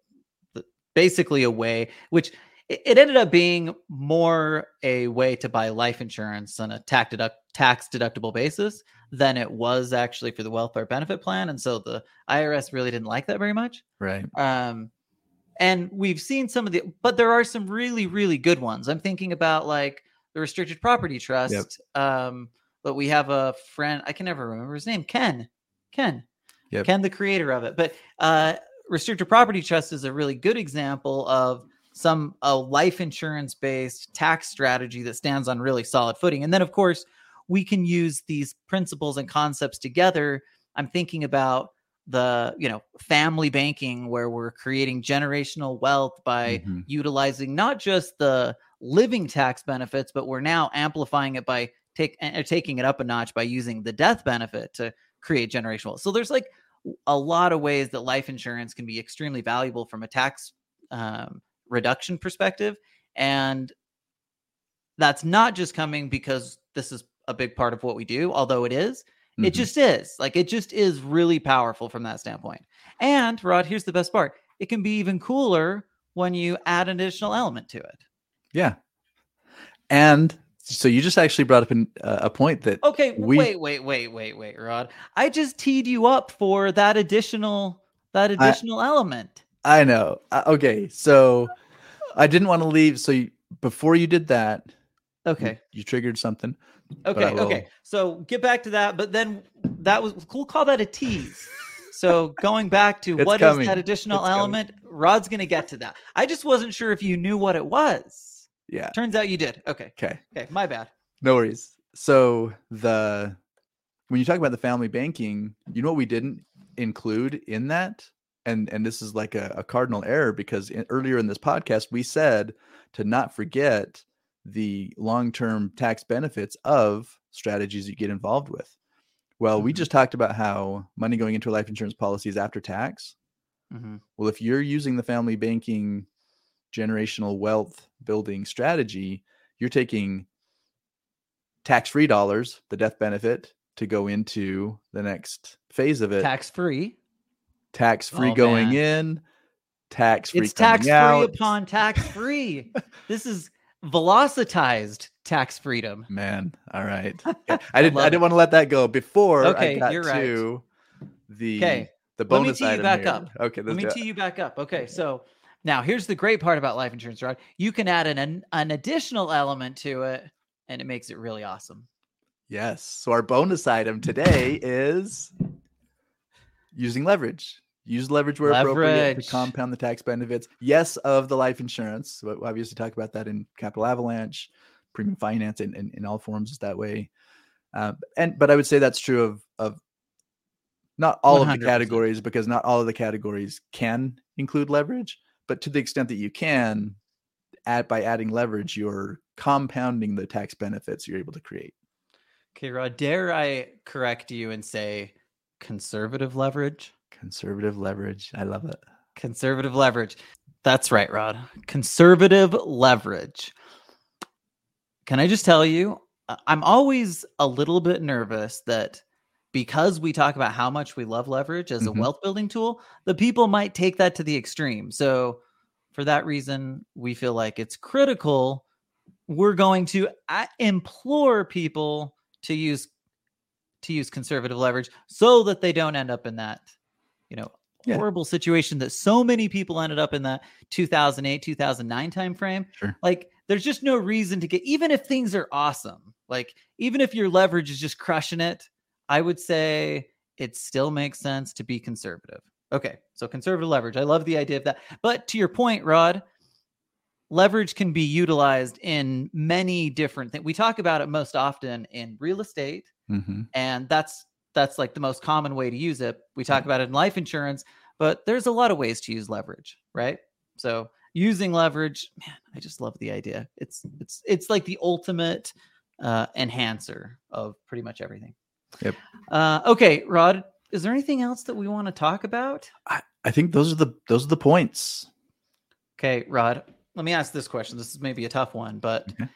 basically a way which it, it ended up being more a way to buy life insurance on a tax deduct tax deductible basis than it was actually for the welfare benefit plan and so the IRS really didn't like that very much. Right. Um and we've seen some of the but there are some really really good ones. I'm thinking about like the restricted property trust um but we have a friend i can never remember his name ken ken Yep. ken the creator of it but uh restricted property trust is a really good example of some a life insurance based tax strategy that stands on really solid footing. And then of course we can use these principles and concepts together i'm thinking about the you know family banking where we're creating generational wealth by Mhm. utilizing not just the living tax benefits but we're now amplifying it by take uh, taking it up a notch by using the death benefit to create generational wealth. so there's like a lot of ways that life insurance can be extremely valuable from a tax um, reduction perspective and that's not just coming because this is a big part of what we do although it is it Mhm. just is like it just is really powerful from that standpoint. And rod here's the best part it can be even cooler when you add an additional element to it. Yeah. And so you just actually brought up an, uh, a point that okay We- wait wait wait wait wait rod. I just teed you up for that additional that additional element. I know. Uh, okay so i didn't want to leave so you, before you did that okay. you, triggered something. I okay okay so get back to that but then that was we'll call that a tease So going back to (laughs) what is coming. that additional It's coming. element? Rod's going to get to that. I just wasn't sure if you knew what it was. Yeah. Turns out you did. Okay. Okay. Okay. My bad. No worries. So the when you talk about the family banking, you know what we didn't include in that, and and this is like a, a cardinal error because in, earlier in this podcast we said to not forget the long-term tax benefits of strategies you get involved with. Well, we Mhm. just talked about how money going into a life insurance policy is after tax. hmm Well, if you're using the family banking generational wealth building strategy, you're taking tax free dollars, the death benefit, to go into the next phase of it. Tax free. Tax free Oh, going man. in, tax free It's tax free upon tax free. (laughs) this is velocitized tax freedom. Man, all right. (laughs) I didn't. I love didn't want to let that go before Okay, I got you're right. to the Okay, the let me bonus tee you back here. up. Okay, Let me tee you back up. Okay, so now here's the great part about life insurance, Rod. You can add an, an an additional element to it, and it makes it really awesome. Yes. So our bonus item today is using leverage. Use leverage where appropriate to compound the tax benefits. Yes, of the life insurance. So we obviously talk about that in capital avalanche, premium finance, and in, in all forms is that way. Uh, and but I would say that's true of of not all of the categories because not all of the categories can include leverage. But to the extent that you can, add by adding leverage, you're compounding the tax benefits you're able to create. Okay, Rod, dare I correct you and say conservative leverage? Conservative leverage. I love it. Conservative leverage. That's right, Rod. Conservative leverage. Can I just tell you, I'm always a little bit nervous that because we talk about how much we love leverage as a Mhm. wealth building tool, the people might take that to the extreme. So, for that reason, we feel like it's critical. We're going to uh, implore people to use to use conservative leverage so that they don't end up in that, you know, Yeah. horrible situation that so many people ended up in that 2008 2009 timeframe Sure. like there's just no reason to get even if things are awesome like even if your leverage is just crushing it i would say it still makes sense to be conservative okay so conservative leverage i love the idea of that but to your point rod leverage can be utilized in many different things we talk about it most often in real estate Mm-hmm. and that's that's like the most common way to use it. We talk about it in life insurance but there's a lot of ways to use leverage right? So using leverage man i just love the idea. It's it's it's like the ultimate uh enhancer of pretty much everything. Yep. uh okay rod is there anything else that we want to talk about? I, I think those are the those are the points. okay rod let me ask this question. This is maybe a tough one but Okay.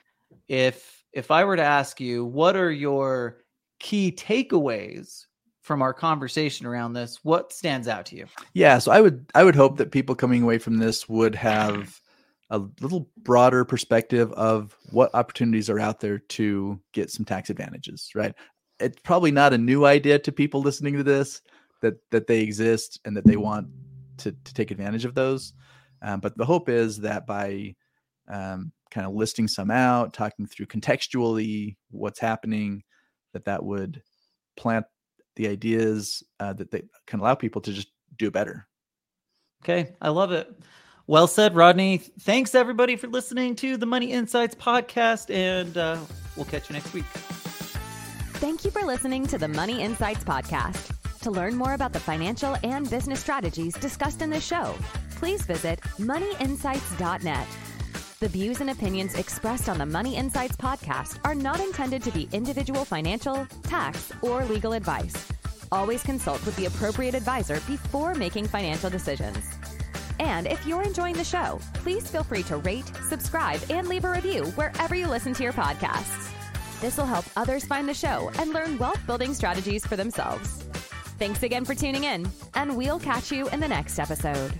if if i were to ask you what are your key takeaways from our conversation around this what stands out to you Yeah, so I would I would hope that people coming away from this would have a little broader perspective of what opportunities are out there to get some tax advantages, right? It's probably not a new idea to people listening to this that that they exist and that they want to to take advantage of those. Um, but the hope is that by um, kind of listing some out, talking through contextually what's happening, that that would plant the ideas uh, that they can allow people to just do better. Okay, I love it. Well said, Rodney. Thanks everybody for listening to the Money Insights podcast, and uh, we'll catch you next week. Thank you for listening to the Money Insights Podcast. To learn more about the financial and business strategies discussed in this show, please visit moneyinsights.net. The views and opinions expressed on the Money Insights Podcast are not intended to be individual financial, tax, or legal advice. Always consult with the appropriate advisor before making financial decisions. And if you're enjoying the show, please feel free to rate, subscribe, and leave a review wherever you listen to your podcasts. This will help others find the show and learn wealth building strategies for themselves. Thanks again for tuning in, and we'll catch you in the next episode.